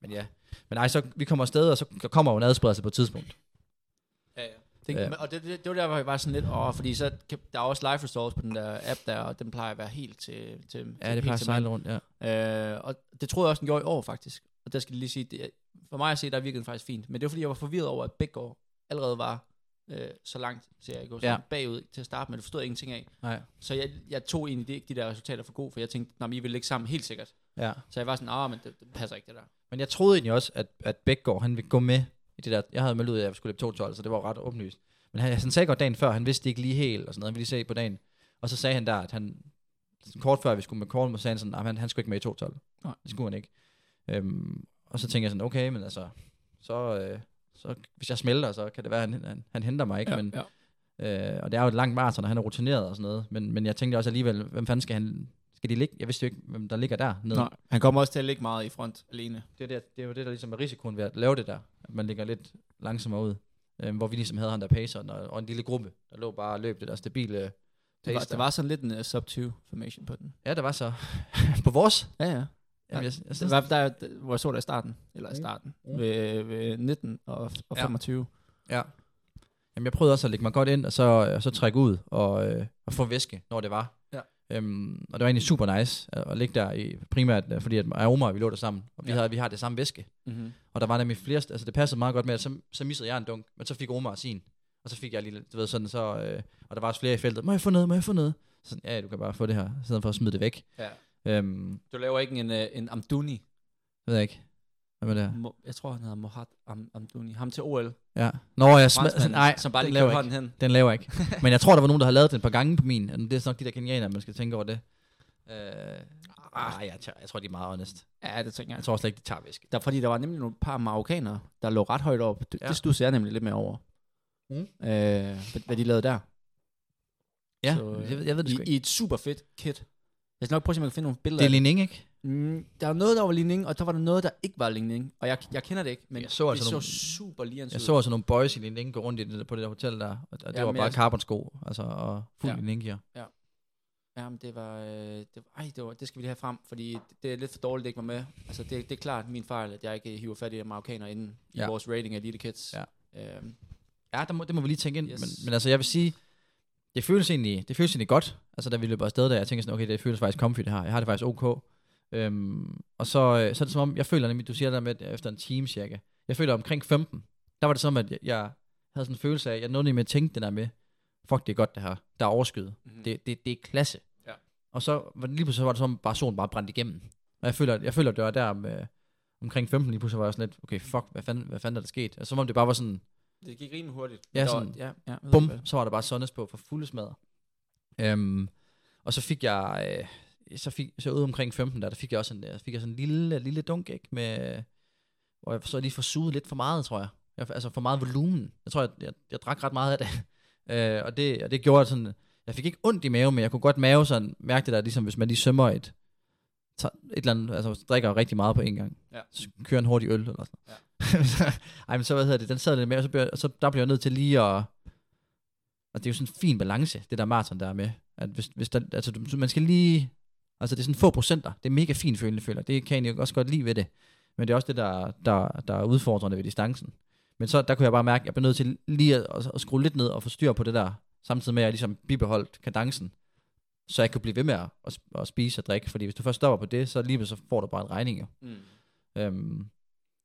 men ja. Men ej, så vi kommer afsted, og så kommer jo en adspredelse på et tidspunkt. Ja, ja. Det, Ja. Og det, det, det var der, hvor jeg var sådan lidt, åh, fordi så, der er også live results på den der app der, og den plejer at være helt til, til Ja, til, det plejer at sejle rundt, ja. Øh, og det troede jeg også, den gjorde i år, faktisk. Og der skal jeg lige sige, det, for mig at se, der virkede den faktisk fint. Men det var, fordi jeg var forvirret over, at Bækgaard allerede var øh, så langt, så jeg går Ja. bagud til at starte med. Det forstod jeg ingenting af. Nej. Så jeg, jeg tog egentlig de, de der resultater for god, for jeg tænkte, nej, I vil ligge sammen helt sikkert. ja. Så jeg var sådan, ah, men det, det passer ikke, det der. Men jeg troede egentlig også, at, at Bækgaard, han ville gå med i det der. Jeg havde meldt ud, at jeg skulle løbe 2.12, så det var ret åbenlyst. Men han, han sagde godt dagen før, han vidste ikke lige helt, og sådan noget, han ville lige se på dagen. Og så sagde han der, at han, kort før vi skulle med Korn, så sagde han sådan, at han, han skulle ikke med i 2.12. Nej. Det skulle han ikke. Øhm, og så tænkte jeg sådan, okay, men altså, så, øh, så hvis jeg smelter, så kan det være, at han, han, han henter mig, ikke? Ja, men, ja. Øh, og det er jo et langt maraton, og han er rutineret og sådan noget. Men, men jeg tænkte også alligevel, hvem fanden skal han... Skal de ligge? Jeg vidste jo ikke, hvem der ligger der nede. Nej, han kommer også til at ligge meget i front alene. Det, er det, det er jo det, der ligesom er risikoen ved at lave det der. At man ligger lidt langsommere ud. Øh, hvor vi ligesom havde han der pacer, og, og en lille gruppe, der lå bare og løb det der stabile Det var, der var sådan lidt en uh, sub-2 formation på den. Ja, der var så. på vores? Ja, ja. Jamen, jeg, jeg, synes, var der, der, hvor jeg så det i starten, eller i starten, Mm. ved, ved 19 og, og Ja. 25. ja. Jamen, jeg prøvede også at lægge mig godt ind, og så, og så trække ud, og, øh, og få væske, når det var. Ja. Øhm, og det var egentlig super nice at, at ligge der, i, primært øh, fordi at mig og Omar, vi lå der sammen, og vi, Ja. havde, vi har det samme væske. Mm-hmm. Og der var nemlig flere, altså det passede meget godt med, at så, så missede jeg en dunk, men så fik Omar sin. Og så fik jeg lige, du ved, sådan så, øh, og der var også flere i feltet, må jeg få noget, må jeg få noget? Sådan, ja, du kan bare få det her, i stedet for at smide det væk. Ja. Øhm, Du laver ikke en, uh, en Amduni. ved jeg ikke. Hvad med det her? Jeg tror, han hedder Mohad Am, Amduni. Ham til OL. Ja. Nå, jeg sm- nej, som bare den lige laver hånden hen. Den laver jeg ikke. Men jeg tror, der var nogen, der har lavet den et par gange på min. Det er så nok de der kenianer, man skal tænke over det. Øh, ah, jeg, tør, jeg tror, de er meget honest. Ja, det tænker jeg. Jeg tror slet ikke, de tager væske. Der, fordi der var nemlig nogle par marokkanere, der lå ret højt op. Det, Ja. det studser jeg nemlig lidt mere over. Mm. Øh, hvad, hvad de lavede der. Ja, Så, øh, jeg, ved- jeg ved det I, ikke. I et super fedt kit. Jeg skal nok prøve at se, om jeg kan finde nogle billeder Det er af Lining, ikke? Mm, der var noget, der var ligning, og der var der noget, der ikke var ligning. Og jeg, jeg kender det ikke, men Jeg så altså det så nogle- super lige Jeg så altså nogle boys i Lining gå rundt i det, på det der hotel der, og, og det Ja, var bare jeg- carbonsko, altså, og fuld Ja. ja. Lining gear. Jamen, det var, øh, det, var, ej, det, var, det skal vi lige have frem, fordi det, det er lidt for dårligt, det ikke var med. Altså, det, det er klart min fejl, at jeg ikke hiver fat i de marokkanere inden i Ja. vores rating af Elite Kids. Ja. Øhm, Ja, der må, det må vi lige tænke ind. Yes. Men, men altså, jeg vil sige, det føles egentlig, det føles egentlig godt. Altså, da vi løber afsted der, jeg tænker sådan, okay, det føles faktisk comfy det her. Jeg har det faktisk ok. Øhm, og så, øh, så er det som om, jeg føler nemlig, du siger der med, at efter en time cirka. Jeg føler omkring 15. Der var det som, at jeg, jeg havde sådan en følelse af, jeg nåede nemlig at tænke det der med, fuck, det er godt det her. Der er overskyet. Mhm. Det, det, det er klasse. Ja. Og så var det lige pludselig så var det som, bare solen bare brændte igennem. Og jeg føler, jeg føler, det var der med, omkring 15 lige pludselig var jeg sådan lidt, okay, fuck, hvad fanden, hvad fanden er der sket? Altså, som om det bare var sådan, det gik rimelig hurtigt. Ja, Der var- sådan, ja, ja, bum, hvad. så var der bare sundes på for fulde smadre. Øhm, og så fik jeg, øh, så fik så ude omkring 15 der, der fik jeg også en, der fik jeg sådan en lille, lille dunk, ikke, med, hvor jeg så lige får suget lidt for meget, tror jeg. jeg altså for meget volumen. Jeg tror, jeg, jeg, jeg drak ret meget af det. øh, og det, og det gjorde sådan, jeg fik ikke ondt i maven, men jeg kunne godt mave sådan, mærke det der, ligesom hvis man lige sømmer et, tager et eller andet, altså drikker rigtig meget på en gang. Ja. Så kører en hurtig øl eller sådan ja. Ej, men så, hvad hedder det, den sad lidt med, og så, bliver, og så der bliver jeg nødt til lige at, og det er jo sådan en fin balance, det der maraton der er med, at hvis, hvis der, altså man skal lige, altså det er sådan få procenter, det er mega fint følende, føler det kan jeg også godt lide ved det, men det er også det, der, der, der er udfordrende ved distancen. Men så, der kunne jeg bare mærke, at jeg blev nødt til lige at, at, at skrue lidt ned og få styr på det der, samtidig med at jeg ligesom bibeholdt kadencen, så jeg kunne blive ved med at, at, spise og drikke, fordi hvis du først stopper på det, så lige så får du bare en regning jo. Mm. Øhm,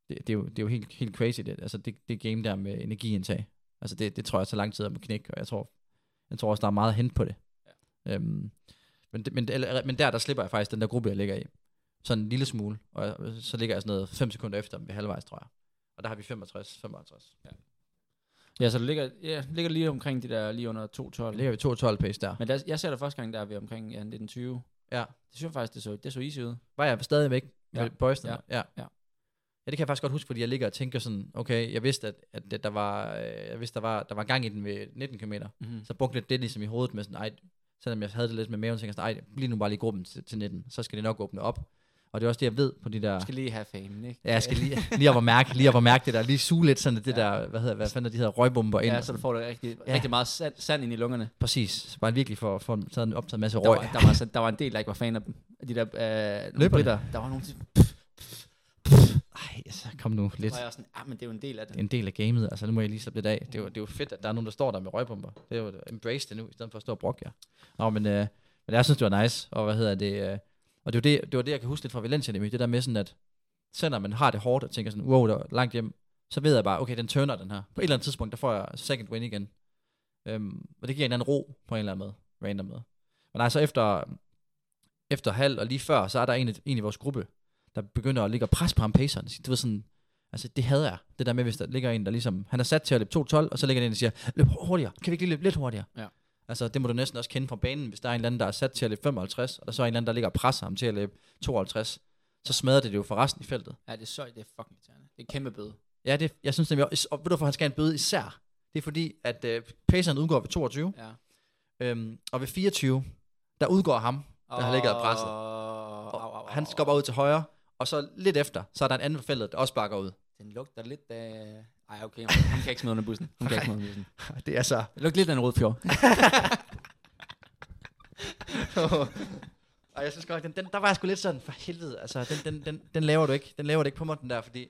det, det, er jo, det er jo helt, helt crazy, det, altså det, det game der med energiindtag. Altså det, det tror jeg så lang tid at knække, og jeg tror, jeg tror også, der er meget at hente på det. Ja. Øhm, men, men, eller, men der, der slipper jeg faktisk den der gruppe, jeg ligger i. Sådan en lille smule, og jeg- så ligger jeg sådan noget 5 sekunder efter ved halvvejs, tror jeg. Og der har vi 65, 55. Ja, så det ligger, ja, det ligger lige omkring de der, lige under 2.12. Der ligger vi 212 pace der. Men der, jeg ser det første gang, der er vi omkring ja, 1920. Ja. Det synes jeg faktisk, det så, det så easy ud. Var jeg stadigvæk med Ja. ja. boysene? Ja. Ja. ja. Ja. Det kan jeg faktisk godt huske, fordi jeg ligger og tænker sådan, okay, jeg vidste, at, at der var, øh, jeg vidste, der var, der var gang i den ved 19 km. Mm-hmm. Så brugte jeg det ligesom i hovedet med sådan, ej, selvom jeg havde det lidt med maven, så tænkte jeg sådan, ej, bliv nu bare lige i gruppen til, til 19, så skal det nok åbne op. Og det er også det, jeg ved på de der... Jeg skal lige have fame, ikke? Ja, jeg skal lige, lige op og mærke, lige op og mærke det der, lige suge lidt sådan det Ja. der, hvad hedder, hvad fanden de hedder, røgbomber ind. Ja, så du får det rigtig, Ja. ja. rigtig meget sand, sand ind i lungerne. Præcis, så bare virkelig for, for taget en optaget en masse Der røg. var, der, var, så, der var en del, der ikke var fan af de der øh, Løberne? britter. Der var nogle, Ej, altså, kom nu lidt. der var jeg sådan, ah, men det er jo en del af det. En del af gamet, altså nu må jeg lige slappe lidt af. Det er, jo, det er jo fedt, at der er nogen, der står der med røgbomber. Det er jo embrace det nu, i stedet for at stå og brokke jer. Nå, men, øh, men jeg synes, det var nice, og hvad hedder det, øh, og det var det, det var det, jeg kan huske lidt fra Valencia, nemlig det der med sådan, at selvom man har det hårdt, og tænker sådan, wow, der er langt hjem, så ved jeg bare, okay, den turner den her. På et eller andet tidspunkt, der får jeg second win igen. Øhm, og det giver en anden ro på en eller anden måde, random måde. Men nej, så efter, efter halv og lige før, så er der en, en i vores gruppe, der begynder at ligge og presse på ham paceren. Du ved sådan, altså det havde jeg. Det der med, hvis der ligger en, der ligesom, han er sat til at løbe 2.12, og så ligger den en, der siger, løb hurtigere, kan vi ikke lige løbe lidt hurtigere? Ja. Altså det må du næsten også kende fra banen, hvis der er en eller anden, der er sat til at løbe 55, og der så er en eller anden, der ligger og presser ham til at løbe 52, så smadrer det det jo for resten i feltet. Ja, det er så, det er fucking irriterende. Det er en kæmpe bøde. Ja, det, jeg synes nemlig, og ved du hvorfor han skal have en bøde især? Det er fordi, at øh, paceren udgår ved 22, Ja. øhm, og ved 24, der udgår ham, der har ligget og presset. Au, au, au, Han skal bare ud til højre, og så lidt efter, så er der en anden feltet, der også bakker ud. Den lugter lidt af... Ej, okay, hun, kan ikke smide under bussen. Hun kan ikke smide under bussen. Det er så... Det lugter lidt af en rød fjord. og jeg synes godt, den, den, der var jeg sgu lidt sådan, for helvede, altså, den, den, den, den laver du ikke, den laver du ikke på mig, den der, fordi,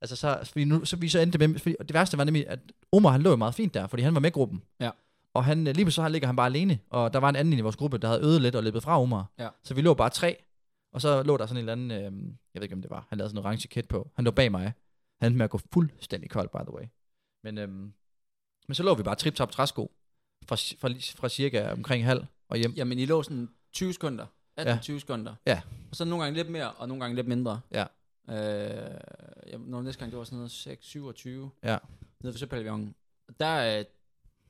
altså, så, fordi nu, så vi så endte med, fordi, og det værste var nemlig, at Omar, han lå jo meget fint der, fordi han var med i gruppen. Ja. Og han, øh, lige så han ligger han bare alene, og der var en anden i vores gruppe, der havde øvet lidt og løbet fra Omar. Ja. Så vi lå bare tre, og så lå der sådan en eller anden, øh, jeg ved ikke, om det var, han lavede sådan en orange kit på, han lå bag mig. Han endte med at gå fuldstændig kold, by the way. Men, øhm, men så lå vi bare trip-top træsko, fra, fra, fra cirka omkring halv og hjem. Jamen, I lå sådan 20 sekunder. 18-20 Ja. sekunder. Ja. Og så nogle gange lidt mere, og nogle gange lidt mindre. Ja. Øh, jeg, når næste gang, det var sådan noget 6, 27. Ja. Nede ved Søpavillonen. Der, øh,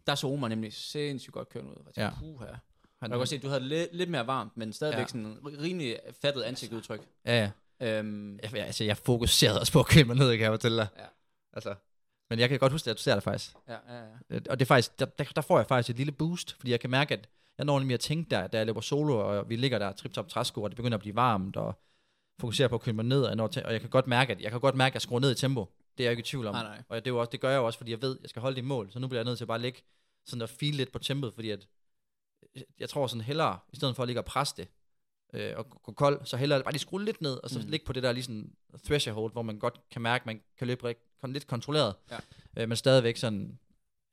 der så Omar nemlig sindssygt godt kørende ud. Jeg Ja. tænkte, puha. Han, Jeg kan godt se, at du havde lidt, lidt mere varmt, men stadigvæk Ja. ja. sådan rimelig fattet ansigtsudtryk. Ja, ja. Øhm, Jeg, altså, jeg fokuserede også på at købe mig ned, kan jeg fortælle dig. Ja. Altså. Men jeg kan godt huske, at du ser det faktisk. ja, ja, ja. Øh, Og det er faktisk, der, der, der får jeg faktisk et lille boost, fordi jeg kan mærke, at jeg når nemlig at tænke der, da jeg løber solo, og vi ligger der trip-top træsko, og det begynder at blive varmt, og fokuserer på at køle mig ned, og, jeg når og jeg kan godt mærke, at jeg kan godt mærke, at jeg skruer ned i tempo. Det er jeg ikke i tvivl om. Nej, nej. Og det, er jo også, det gør jeg jo også, fordi jeg ved, at jeg skal holde det i mål. Så nu bliver jeg nødt til at bare ligge sådan og feel lidt på tempoet, fordi at, jeg tror sådan hellere, i stedet for at ligge og presse det, øh, og gå kold, så hellere bare lige skrue lidt ned, og så mm. Ligge på det der lige sådan threshold, hvor man godt kan mærke, at man kan løbe lidt kontrolleret, Ja. øh, men stadigvæk sådan,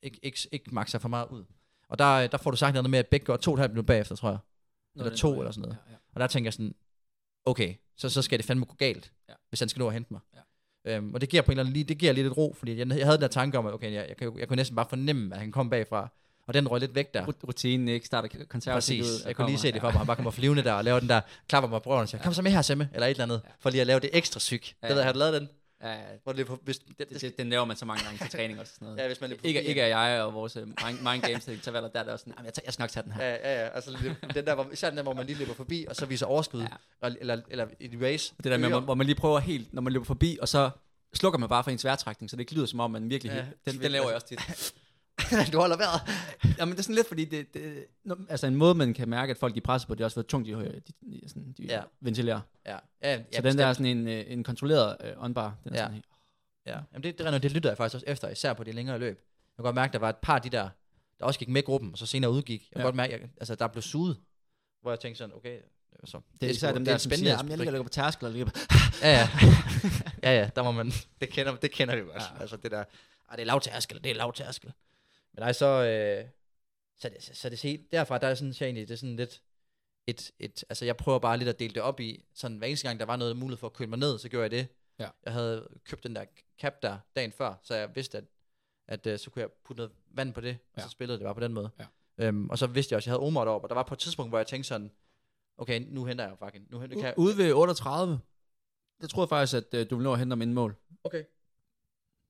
ikke, ikke, ikke makse for meget ud. Og der, der får du sagt noget med, at begge går to og et halvt minut bagefter, tror jeg. Noget Eller to jeg. eller sådan noget. Ja, ja. Og der tænker jeg sådan, okay, så, så skal det fandme gå galt, Ja. hvis han skal nå at hente mig. Ja. Øhm, og det giver på en eller anden lige, det giver lidt ro, fordi jeg, jeg havde den der tanke om, at okay, jeg, jeg, jo- jeg kunne næsten bare fornemme, at han kom bagfra, og den røg lidt væk der. Rut- Rutinen, ikke? Starter konservativt ud. Og Jeg kunne lige se det for mig. Han bare kommer flyvende der og laver den der, klapper mig på røven og siger, kom så med her, Semme, eller et eller andet, for lige at lave det ekstra syg. Ja, Det ved jeg, har du lavet den? Ja, Hvor det, hvis, det, det, det, den laver man så mange gange til træning og sådan noget. ja, hvis man Ikke, ikke er jeg og vores uh, mind, mind games til intervaller, der er det også sådan, "Jamen, jeg, tager, jeg skal nok tage den her. Ja, ja, ja. Altså, den der, hvor, især den der, hvor man lige løber forbi, og så viser overskud, Ja. eller, eller, eller i race. Det der med, hvor man lige prøver helt, når man løber forbi, og så slukker man bare for ens vejrtrækning, så det ikke lyder som om, man virkelig... Ja, Ja, den, den laver jeg også tit. du holder vejret. Jamen, det er sådan lidt, fordi det, det, altså en måde, man kan mærke, at folk de presser på, det er også, hvor tungt de, de, de, sådan, de Ja. ja. ventilerer. Ja, ja, Så ja den der er bestemt. sådan en, øh, en kontrolleret øh, on-bar, den er Ja. sådan helt, Ja, Jamen det, det, det, det lytter jeg faktisk også efter, især på de længere løb. Jeg kan godt mærke, at der var et par af de der, der også gik med gruppen, og så senere udgik. Jeg kan Ja. godt mærke, at altså, der blev suget, hvor jeg tænkte sådan, okay, så, det er især dem det der, en som spændende siger, "Jamen, jeg ligger og ligger på tærskel, og ligger på... Ja, ja. ja, ja, der må man, det kender, det kender du også. Ja. Ja. Altså det der, ah, det er lavtærskel, det er lavtærskel. Men nej, så, øh, så, det, så, så det helt, derfra, der er sådan, så egentlig, det er sådan lidt, et, et, altså jeg prøver bare lidt at dele det op i, sådan hver eneste gang, der var noget mulighed for at køle mig ned, så gjorde jeg det. Ja. Jeg havde købt den der cap der dagen før, så jeg vidste, at, at uh, så kunne jeg putte noget vand på det, og Ja. så spillede det bare på den måde. Ja. Øhm, og så vidste jeg også, at jeg havde Omar deroppe, og der var på et tidspunkt, hvor jeg tænkte sådan, okay, nu henter jeg jo fucking, nu henter, kan jeg, Ude ved 38, der troede jeg faktisk, at øh, du ville nå at hente dem inden mål. okay,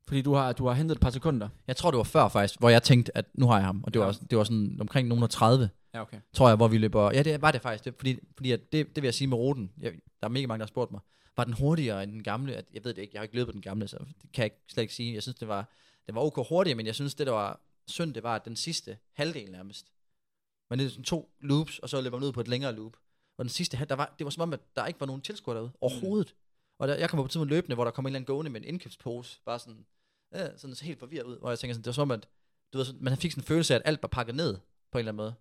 Fordi du har, du har hentet et par sekunder. Jeg tror, det var før faktisk, hvor jeg tænkte, at nu har jeg ham. Og det, var, Ja. også, det var sådan omkring nogen af 30, Ja, okay. tror jeg, hvor vi løber. Ja, det var det faktisk. Det, fordi fordi at det, det vil jeg sige med ruten. Jeg, der er mega mange, der har spurgt mig. Var den hurtigere end den gamle? Jeg ved det ikke. Jeg har ikke løbet den gamle, så det kan jeg slet ikke sige. Jeg synes, det var, det var ok hurtigere, men jeg synes, det der var synd, det var at den sidste halvdel nærmest. Men det er sådan to loops, og så løber man ud på et længere loop. Og den sidste, halv- der var, det var som om, at der ikke var nogen tilskuere derude overhovedet. Og der, jeg kom på tidspunkt løbende, hvor der kom en eller anden gående med en indkøbspose, bare sådan, ja, sådan helt forvirret ud, hvor jeg tænker sådan, det var som om, at du ved, man fik sådan en følelse af, at alt var pakket ned på en eller anden måde.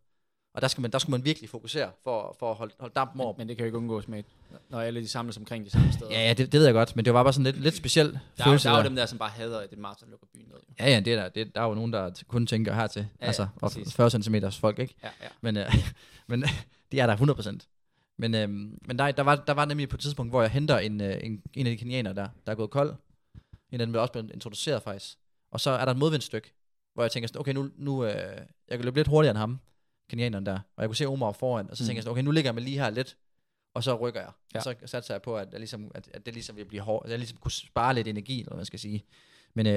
Og der, skal man, der skulle man virkelig fokusere for, for at holde, holde dampen over. Men, men det kan jo ikke undgås med, når alle de samles omkring de samme steder. Ja, ja det, det ved jeg godt, men det var bare sådan lidt, lidt speciel der, er, følelse. der er jo dem der, som bare hader, at det maraton lukker byen ned. Jo. Ja, ja, det er der. Det, der er jo nogen, der kun tænker hertil. Ja, ja, altså, præcis. 40 cm folk, ikke? Ja, ja. Men, øh, men de er der 100%. Men, øh, men der, der, var, der var nemlig på et tidspunkt, hvor jeg henter en, øh, en, en af de kenianere der, der er gået kold. En af dem er også blevet introduceret faktisk. Og så er der et modvindstykke, hvor jeg tænker sådan, okay, nu, nu øh, jeg kan løbe lidt hurtigere end ham, kenianeren der. Og jeg kunne se Omar foran, og så tænker jeg sådan, okay, nu ligger jeg mig lige her lidt, og så rykker jeg. Ja. Og så satser jeg på, at, jeg ligesom, at, at det ligesom vil blive hårdt, at jeg ligesom kunne spare lidt energi, eller hvad man skal sige. Men øh,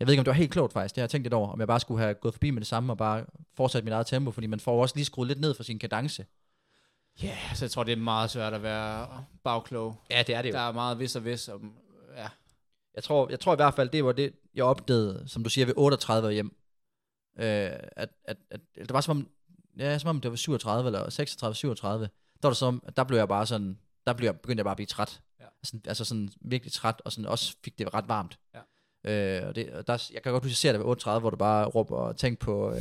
jeg ved ikke, om det var helt klogt faktisk, det har jeg tænkt lidt over, om jeg bare skulle have gået forbi med det samme, og bare fortsat mit eget tempo, fordi man får også lige skruet lidt ned for sin kadence. Ja, yeah, så jeg tror, det er meget svært at være bagklog. Ja, det er det Der er meget vis og vis. Om, ja. Jeg tror, jeg tror i hvert fald, det var det, jeg opdagede, som du siger, ved 38 hjem. Øh, at, at, at, det var som om, ja, som om det var 37 eller 36, 37. Der var det som, at der blev jeg bare sådan, der blev jeg, begyndte jeg bare at blive træt. Ja. Altså, altså sådan virkelig træt, og sådan også fik det ret varmt. Ja. Øh, og det, og der, jeg kan godt huske, at jeg ser det ved 38, hvor du bare råber, tænk på, øh,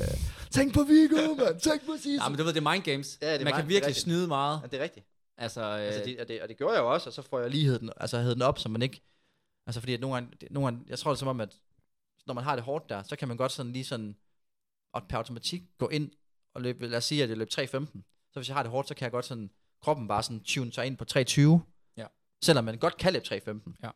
tænk på Viggo, mand, tænk på Sisse. ja, men du ved, det er mind games. Ja, det er Man mind- kan virkelig rigtigt. snyde meget. Ja, det er rigtigt. Altså, øh, Altså, det, og, det, og det gjorde jeg jo også, og så får jeg lige hed den, altså hed den op, så man ikke, altså fordi at nogle gange, det- nogle gange jeg tror det er som om, at når man har det hårdt der, så kan man godt sådan lige sådan, og per automatik gå ind og løbe, lad os sige, at jeg løb 3.15, så hvis jeg har det hårdt, så kan jeg godt sådan, kroppen bare sådan tune sig ind på 3.20, Ja. selvom man godt kan løbe 3.15, Ja.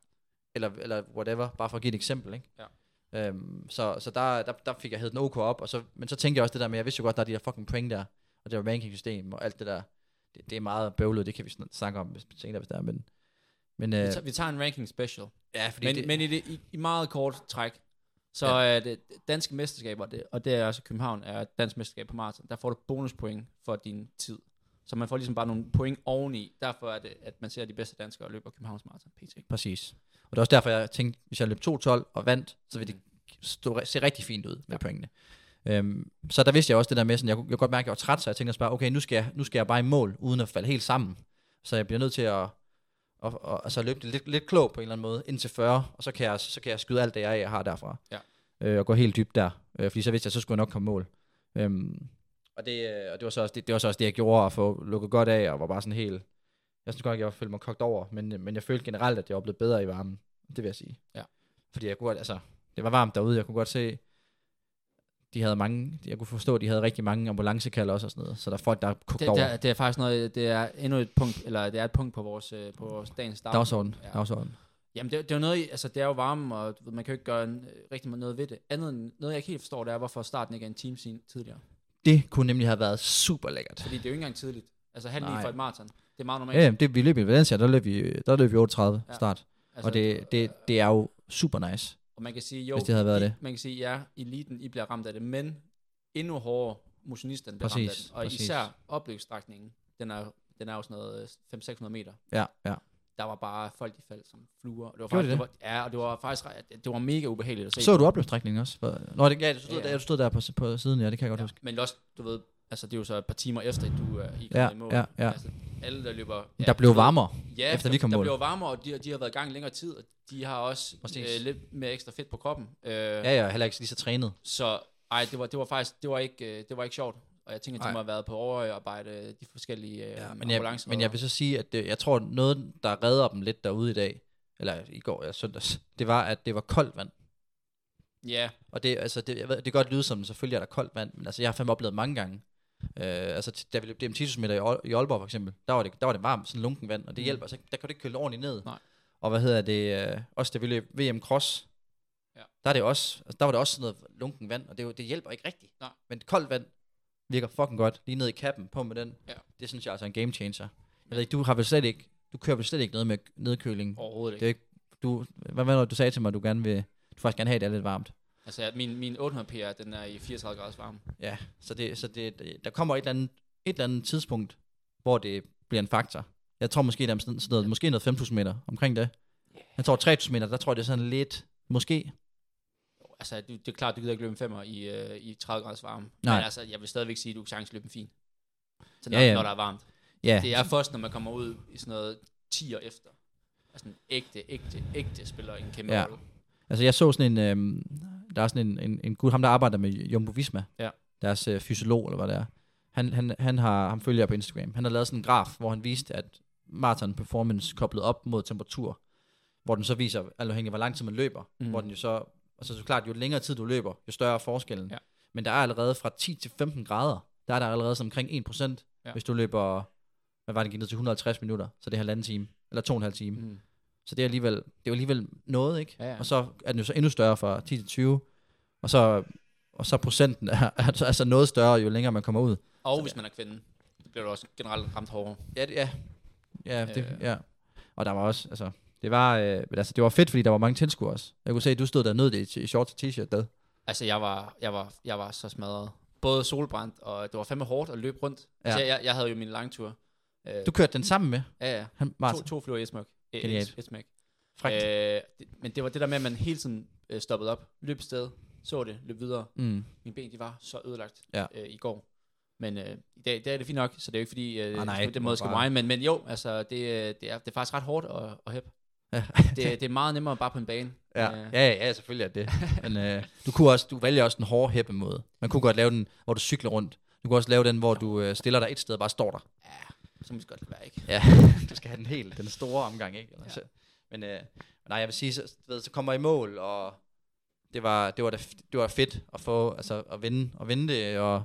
Eller, eller whatever, bare for at give et eksempel, ikke? Ja. Øhm, så så der, der, der fik jeg hed den OK op, og så, men så tænkte jeg også det der med, jeg vidste jo godt, der er de der fucking point der, og det var ranking-system og alt det der, det, det er meget bøvlet, det kan vi sn- snakke om hvis, senere, hvis der er, men, men vi, øh, tager, vi tager en ranking special. ja, fordi Men, det, men i, det, i, i meget kort træk, så Ja. er det danske mesterskaber, det, og det er også København, er dansk mesterskab på maraton, der får du bonuspoint for din tid. Så man får ligesom bare nogle point oveni. Derfor er det, at man ser de bedste danskere løber Københavns Marathon PT. præcis. Og det er også derfor, jeg tænkte, hvis jeg løb 2.12 og vandt, så ville det stå, se rigtig fint ud med Ja. pointene. Øhm, så der vidste jeg også det der med, sådan, jeg, kunne- jeg kunne godt mærke, at jeg var træt, så jeg tænkte også bare, okay, nu skal, jeg, nu skal jeg bare i mål, uden at falde helt sammen. Så jeg bliver nødt til at, at, at altså løbe det lidt, lidt klogt på en eller anden måde, indtil 40, og så kan jeg, så kan jeg skyde alt det, jeg, jeg har derfra. Ja. Øh, og gå helt dybt der, øh, fordi så vidste jeg, så skulle jeg nok komme mål. Øhm, og, det, øh, og det, var så også det, det var så også det, jeg gjorde, at få lukket godt af, og var bare sådan helt, jeg synes godt, at jeg følte mig kogt over, men, men jeg følte generelt, at jeg var blevet bedre i varmen. Det vil jeg sige. Ja. Fordi jeg kunne godt, altså, det var varmt derude, jeg kunne godt se, de havde mange, jeg kunne forstå, at de havde rigtig mange ambulancekalder også og sådan noget, så der er folk, der er kogt Det, over. det, er, det er faktisk noget, det er endnu et punkt, eller det er et punkt på vores, øh, på vores dagens dag. dagsorden. Ja. dagsorden. Jamen, det, det er jo noget, altså det er jo varme, og man kan jo ikke gøre en, øh, rigtig noget ved det. Andet end, noget jeg ikke helt forstår, det er, hvorfor starten ikke er en time siden tidligere. Det kunne nemlig have været super lækkert. Fordi det er jo ikke engang tidligt. Altså halv ni Nej. for et maraton. Det er meget normalt. Ja, det, vi løb i Valencia, der løb vi, der løb vi 38 Ja. start. altså, og det, det, det er jo super nice. og man kan sige, jo, hvis det havde været I, det. man kan sige, ja, eliten, I bliver ramt af det, men endnu hårdere motionisterne bliver ramt af Præcis, det. Og præcis. især opløbsstrækningen, den er, den er jo sådan noget 500-600 meter. Ja, ja. Der var bare folk, de faldt som fluer. Det var faktisk, de det? var, ja, og det var faktisk det var mega ubehageligt at se. Så du opløbsstrækningen også? Nå, det, ja, du stod, Ja. ja. Der, du stod der på, på siden, ja, det kan jeg godt Ja, huske. men også, du ved, altså det er jo så et par timer efter, at du er i, Ja, i mål. ja, ja. Altså, alle, der løber... Ja, der blev ved, varmere. Ja, efter der, vi kom der mål. blev varmere, og de, de har været i gang længere tid, og de har også Præcis. øh, lidt mere ekstra fedt på kroppen. Øh, Ja, ja, heller ikke lige så trænet. Så ej, det var, det var faktisk, det var ikke, øh, det var ikke sjovt. Og jeg tænker, at de må have været på overarbejde, de forskellige øh, Ja, men, jeg, men jeg vil så sige, at det, jeg tror, noget, der redder dem lidt derude i dag, eller i går, ja, søndags, det var, at det var koldt vand. Ja, Og det, altså, det, jeg ved, det kan godt lyde som, selvfølgelig er der koldt vand, men altså, jeg har fandme oplevet mange gange. Øh, altså, da vi løb DMT meter i, Aal- i Aalborg for eksempel, der var det, der var det varmt, sådan lunken vand, og det Mm. hjælper, altså, der kan du ikke køle ordentligt ned. Nej. Og hvad hedder det, øh, også da vi løb VM Cross, Ja. der, er det også, altså, der var det også sådan noget lunken vand, og det, det hjælper ikke rigtigt. Nej. Men koldt vand virker fucking godt, lige ned i kappen, på med den. Ja. Det synes jeg altså er en game changer. Jeg ved ikke, du har vel slet ikke, du kører vel slet ikke noget med nedkøling. overhovedet Det er ikke. ikke, du, hvad var det, du sagde til mig, du gerne vil, vil faktisk gerne have, det er lidt varmt. Altså, min, min 800 PR, den er i 34 graders varme. Ja, så, det, så det, det, der kommer et eller, andet, et eller andet tidspunkt, hvor det bliver en faktor. Jeg tror måske, der er sådan noget, måske noget 5.000 meter omkring det. Jeg tror 3.000 meter, der tror jeg, det er sådan lidt, måske. Altså, du, det er klart, du gider ikke løbe en femmer i, øh, i 30 graders varme. Nej. Men altså, jeg vil stadigvæk sige, at du kan chance løbe en fin. Så når, Ja, ja. når der er varmt. Ja, Det er først, når man kommer ud i sådan noget 10 år efter. Altså, en ægte, ægte, ægte spiller en kæmpe Ja. rolle. Altså jeg så sådan en, øhm, der er sådan en, en, en gut, ham der arbejder med Jumbo Visma, Ja. deres øh, fysiolog, eller hvad det er. Han, han, han har, ham følger jeg på Instagram. Han har lavet sådan en graf, hvor han viste, at marathon performance koblet op mod temperatur, hvor den så viser, afhængig af hvor lang tid man løber, mm. Hvor den jo så, altså så klart, jo længere tid du løber, jo større er forskellen. Ja. Men der er allerede fra 10 til 15 grader, der er der allerede sådan omkring 1%, Ja. ja. hvis du løber, hvad var det, gik ned til 150 minutter, så det er halvanden time, eller to og en halv time. Mm. Så det er alligevel, det er alligevel noget, ikke? Ja, ja. Og så er den jo så endnu større fra 10 til 20, og så, og så procenten er altså, altså noget større, jo længere man kommer ud. Og hvis man er kvinde, så bliver du også generelt ramt hårdere. Ja, det, ja. Ja, det, Øh. ja. Og der var også, altså, det var, øh, men altså, det var fedt, fordi der var mange tilskuere også. Jeg kunne se, at du stod der nød det i, i shorts og t-shirt der. Altså, jeg var, jeg var, jeg var så smadret. Både solbrændt, og det var fandme hårdt at løbe rundt. Ja. Altså, jeg, jeg havde jo min langtur. Øh, Du kørte den sammen med ja, ja. han, To, to flyver i et smæk. Genialt. et- et smæk. Frækt. Øh, det, men det var det der med, at man hele tiden øh, stoppede op, løb sted, så det, løb videre. Mm. Mine ben, de var så ødelagt Ja. øh, i går. Men øh, i dag, dag er det fint nok, så det er jo ikke fordi, øh, Ah, nej, på det måde skal bare- men, men jo, altså, det, øh, det, er, det er faktisk ret hårdt at, at hæppe. Ja. Det, det er meget nemmere bare på en bane. Ja, Øh, ja, ja, ja, selvfølgelig er det. Men øh, du, kunne også, du vælger også den hårde hæppe måde. Man kunne godt lave den, hvor du cykler rundt. Du kunne også lave den, hvor du øh, stiller dig et sted og bare står der. Så må det godt være, ikke? Ja, du skal have den helt, den store omgang, ikke? Eller, Ja. så. Men øh, nej, jeg vil sige, så, ved, så kommer i mål, og det var, det var, da, det var fedt at få, altså at vinde, at vinde det, og,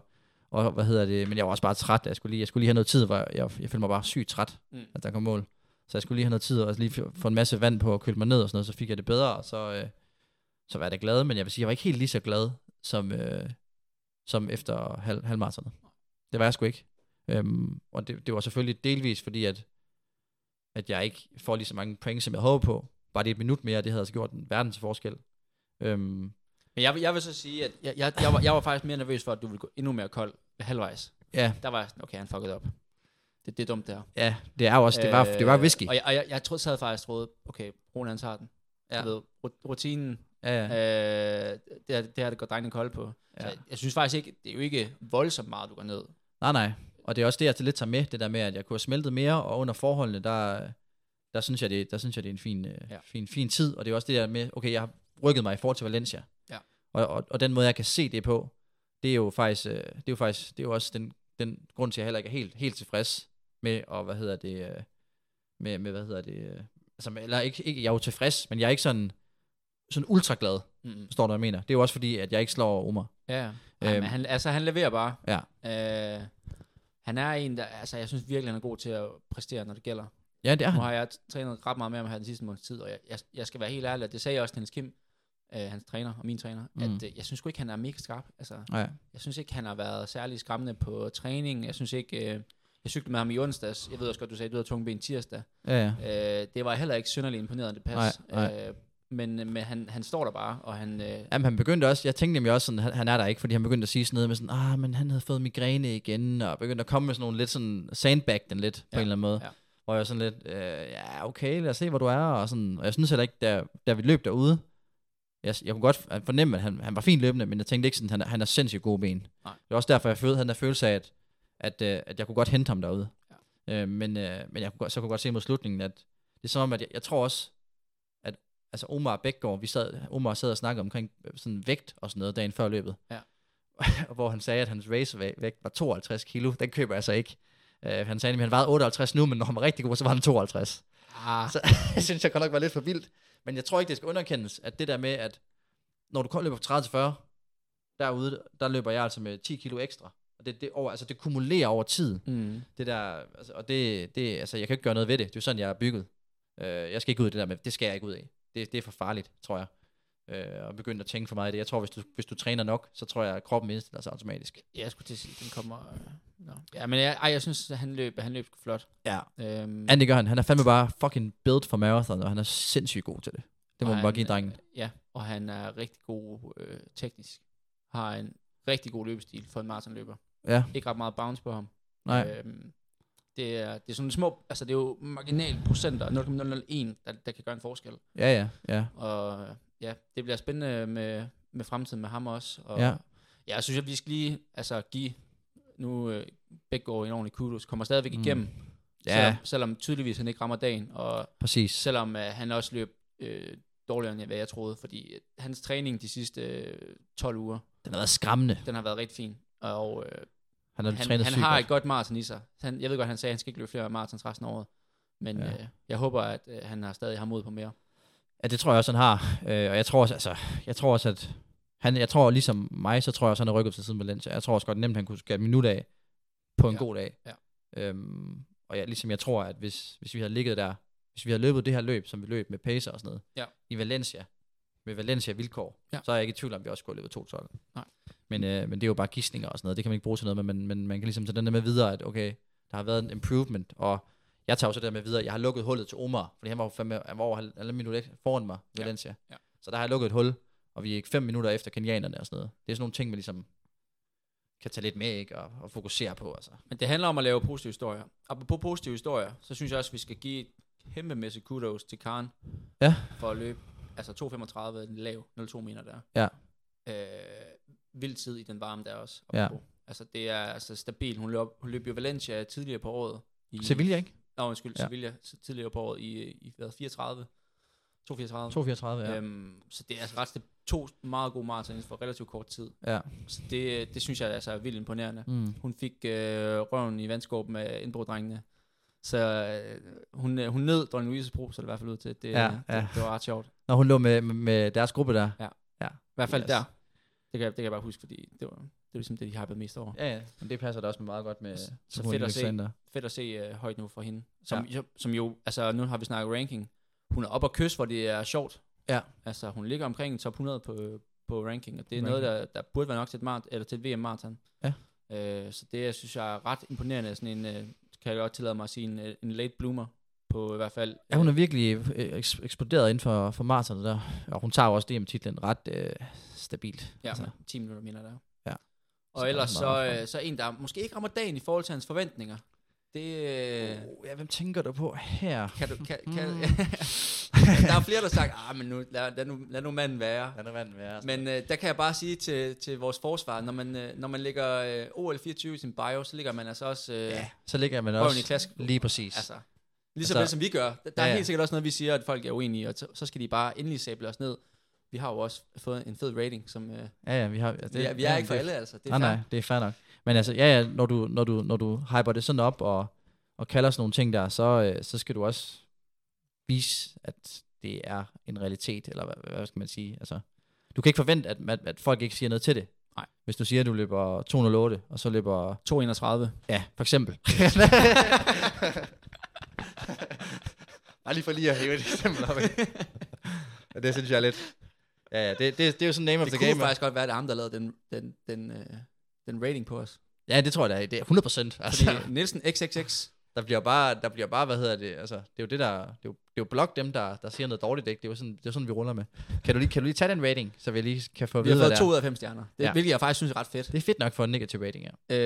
og hvad hedder det, men jeg var også bare træt, jeg skulle lige, jeg skulle lige have noget tid, hvor jeg, jeg følte mig bare sygt træt, Mm. at der kom mål. Så jeg skulle lige have noget tid, og lige få få en masse vand på, og køle mig ned og sådan noget, så fik jeg det bedre, og så, øh, så var jeg da glad, men jeg vil sige, jeg var ikke helt lige så glad, som, øh, som efter halv, halvmaratonet. Det var jeg sgu ikke. Øhm, og det, det var selvfølgelig delvis fordi, at, at jeg ikke får lige så mange point, som jeg håber på. Bare det et minut mere, det havde altså gjort en verdens forskel. Øhm, Men jeg, vil- jeg vil så sige, at jeg, jeg, jeg, var, jeg var faktisk mere nervøs for, at du ville gå endnu mere kold halvvejs. ja, Der var jeg sådan, okay, han fuckede op. Det, det er dumt, det her. ja, det er også, det var, det var whisky. Øh, Og jeg, og jeg, jeg troede, sad faktisk troede, okay, Rune han tager den. Ja. Du ved, ru- rutinen, Ja, ja. øh, det, det her, det går drengene kold på. Ja. Så jeg, jeg synes faktisk ikke, det er jo ikke voldsomt meget, du går ned. Nej, nej. Og det er også det, jeg lidt tager med, det der med, at jeg kunne have smeltet mere, og under forholdene, der, der, synes, jeg, det, der synes jeg, det er en fin, ja. Ja. fin, fin tid. Og det er også det der med, okay, jeg har rykket mig i forhold til Valencia. Ja. Og, og, og den måde, jeg kan se det på, det er jo faktisk, øh, det er jo faktisk, det er jo også den, den grund til, at jeg heller ikke er helt, helt tilfreds med, og hvad hedder det, øh, med, med hvad hedder det, øh, altså, med- eller ikke, ikke, jeg er jo tilfreds, men jeg er ikke sådan, sådan ultra glad, Mm-hmm. forstår du, hvad jeg mener? Det er jo også fordi, at jeg ikke slår Omar. Ja, ja. Øhm. men han, altså, han leverer bare. Ja. Øh, han er en, der, altså, jeg synes virkelig, han er god til at præstere, når det gælder. Ja, det er Nu han. har jeg trænet ret meget med ham her den sidste måneds tid, og jeg, jeg, jeg skal være helt ærlig, og det sagde jeg også til Niels Kim, øh, hans træner og min træner, mm. At øh, jeg synes ikke, han er mega skarp. Altså, Nej. jeg synes ikke, han har været særlig skræmmende på træning. Jeg synes ikke, øh, jeg cyklede med ham i onsdags. Jeg ved også godt, du sagde, at du havde tunge ben tirsdag. Ja, ja. Øh, det var heller ikke synderligt imponerende, det pas. Nej, nej. Øh, men men han, han står der bare, og han... Øh, Jamen, han begyndte også, jeg tænkte nemlig også sådan, han, han er der ikke, fordi han begyndte at sige sådan noget med sådan, ah, men han havde fået migræne igen, og begyndte at komme med sådan nogle lidt sådan, sandbag den lidt, på Ja, en eller anden måde. ja. Hvor jeg var sådan lidt, øh, ja, okay, lad os se, hvor du er, og sådan, og jeg synes heller ikke, da, da vi løb derude, jeg, jeg kunne godt fornemme, at han, han var fint løbende, men jeg tænkte ikke sådan, han, han har sindssygt gode ben. Nej. Det var også derfor, jeg følte, han der følelse af, at, at, øh, at jeg kunne godt hente ham derude. Ja. Øh, men, øh, men jeg kunne, så kunne jeg godt se mod slutningen, at det er som om, at jeg, jeg tror også, at altså Omar Bækgaard, vi sad, Omar sad og snakkede omkring øh, sådan vægt og sådan noget dagen før løbet. Ja. hvor han sagde, at hans racevægt var 52 kilo. Den køber jeg så ikke. Uh, han sagde, at han vejede 58 nu, men når han var rigtig god, så var han 52. ah, Så jeg synes, jeg godt nok var lidt for vildt. Men jeg tror ikke, det skal underkendes, at det der med, at når du kun løber fra 30-40, derude, der løber jeg altså med 10 kilo ekstra. Og det, det, over, altså det kumulerer over tid. mm. Det der, altså, og det, det, altså, jeg kan ikke gøre noget ved det. Det er sådan, jeg er bygget. Uh, jeg skal ikke ud i det der med, det skal jeg ikke ud af. Det, det er for farligt, tror jeg. Uh, og begynde at tænke for meget i det. Jeg tror, hvis du, hvis du træner nok, så tror jeg, at kroppen indstiller sig automatisk. Ja, jeg skulle til at sige, den kommer... Øh, no. Ja, men jeg, ej, jeg synes, at han løb, han løb sgu flot. Ja. Øhm, Andy gør han. Han er fandme bare fucking built for marathon, og han er sindssygt god til det. Det må man bare give drengen. øh, Ja, og han er rigtig god øh, teknisk. Har en rigtig god løbestil for en maratonløber. Ja, Ikke ret meget bounce på ham. nej. Øhm, det, er, det er sådan små, altså det er jo marginal procenter, 0,001, der, der kan gøre en forskel. Ja, ja, ja. Og ja, det bliver spændende med, med fremtiden med ham også. Og, Ja. ja. jeg synes, at vi skal lige altså, give nu øh, begge går en ordentlig kudos, kommer stadigvæk Mm. igennem, Ja, selvom, selvom tydeligvis han ikke rammer dagen, og præcis. selvom øh, han også løb øh, dårligere, end hvad jeg troede, fordi øh, hans træning de sidste øh, 12 uger, Den har været skræmmende. den har været rigtig fin, og øh, Han har han, trænet han har godt. et godt maraton i sig. Han, jeg ved godt, han sagde, at han skal ikke løbe flere maratons resten af året, men Ja. øh, jeg håber, at øh, han har stadig har mod på mere. Ja, det tror jeg også, han har. Øh, og jeg tror også, altså, jeg tror også, at han, jeg tror ligesom mig, så tror jeg også, han er rykket til siden Valencia. Jeg tror også godt nemt, han kunne skære et minut af på en Ja. god dag. Ja. Øhm, og jeg, ligesom jeg tror, at hvis, hvis vi havde ligget der, hvis vi havde løbet det her løb, som vi løb med pacer og sådan noget, Ja. i Valencia, med Valencia vilkår, Ja. så er jeg ikke i tvivl om, at vi også skulle have løbet 212. Nej. Men, øh, men det er jo bare gidsninger og sådan noget. Det kan man ikke bruge til noget, men, men, man kan ligesom tage den der med videre, at okay, der har været en improvement, og jeg tager også det der med videre. Jeg har lukket hullet til Omar, fordi han var, jo fandme, han var over halv- minut foran mig, Ja. Valencia. Ja. Så der har jeg lukket et hul, og vi er ikke fem minutter efter kenianerne og sådan noget. Det er sådan nogle ting, man ligesom kan tage lidt med, ikke? Og, og fokusere på, altså. Men det handler om at lave positive historier. Og på positive historier, så synes jeg også, at vi skal give et kæmpemæssigt kudos til Karen. Ja. For at løbe, altså 2.35, en lav, 0,2 meter der. Ja. Øh, vild tid i den varme der også. Ja. Altså det er altså stabilt. Hun løb, hun løb jo Valencia tidligere på året. I, Sevilla, ikke? Nå, undskyld, Ja. Sevilla tidligere på året i, i hvad, 34. 234. 234, ja. Øhm, så det er altså ret stab- to meget gode maraton for relativt kort tid. ja. Så det, det synes jeg altså er vildt imponerende. Mm. Hun fik øh, røven i vandskåb med indbruddrengene. Så øh, hun, øh, hun nød dronning Louise's bro, så det i hvert fald ud til. Det, Ja, det, ja. det var ret sjovt. Når hun lå med, med, deres gruppe der. Ja. ja. I hvert fald Yes. der. Det kan, jeg- det kan jeg bare huske, fordi det var, det var ligesom det, de har mest over. Ja, ja. Men det passer da også meget godt med... Så med fedt at se. Fedt at se uh, højt nu for hende. Som, ja. som jo, altså nu har vi snakket ranking. Hun er oppe og kysse, hvor det er sjovt. Ja. Altså hun ligger omkring top 100 på, på ranking, og det er Ranking. noget, der, der burde være nok til et, mart, eller til et VM marathon. Ja. Øh, så det jeg synes jeg er ret imponerende. Sådan en, øh, kan jeg godt tillade mig at sige, en, øh, en late bloomer på i hvert fald. Ja, hun er virkelig øh, eks- eksploderet inden for, for maratonet der. Og hun tager jo også DM-titlen ret øh, stabilt. Ja, altså. altså. 10 minutter mener der. Ja. Og Så ellers er så, øh, så en, der måske ikke rammer dagen i forhold til hans forventninger. Det Oh, ja, hvem tænker du på her? kan du... Kan, kan, Mm. der er flere, der har sagt, ah, men nu, lad, lad, nu, lad nu manden være. Lad nu vand være. Men øh, der kan jeg bare sige til, til vores forsvar, når man, øh, når man lægger øh, OL 24 i sin bio, så ligger man altså også øh, ja, så ligger man også i klask. lige præcis. Altså, lige så Altså- vel som vi gør. Der, der Ja, er helt sikkert også noget, vi siger, at folk er uenige, og så, så skal de bare endelig sable os ned. Vi har jo også fået en fed rating, som... Øh, ja, ja, vi har... Altså, det, vi er, vi er ja, ikke for det- alle, altså. Det er nej, fair. nej, det er fair nok. Men altså, ja, ja, når du, når du, når du hyper det sådan op og, og kalder sådan nogle ting der, så, øh, så skal du også vise, at det er en realitet, eller hvad, hvad skal man sige? Altså, du kan ikke forvente, at, at, at folk ikke siger noget til det. Nej. Hvis du siger, at du løber 208, og så løber 231. Ja, for eksempel. Bare lige for lige at hæve et eksempel op. Ja, det synes jeg er lidt... Ja, ja, det, det, det er jo sådan name of Det the kunne game. faktisk godt være, at det er ham, der lavede den, den, den, øh, den rating på os. Ja, det tror jeg, er. Det er 100 procent. Fordi Altså, Nielsen XXX, der bliver bare, der bliver bare, hvad hedder det, altså, det er jo det der, det er jo, det er jo blok dem, der, der siger noget dårligt, ikke? Det er jo sådan, det er sådan, vi ruller med. Kan du lige, kan du lige tage den rating, så vi lige kan få vi har vide, hvad fået det to er? ud af fem stjerner. Det, Ja. Hvilket jeg faktisk synes er ret fedt. Det er fedt nok for en negativ rating, ja.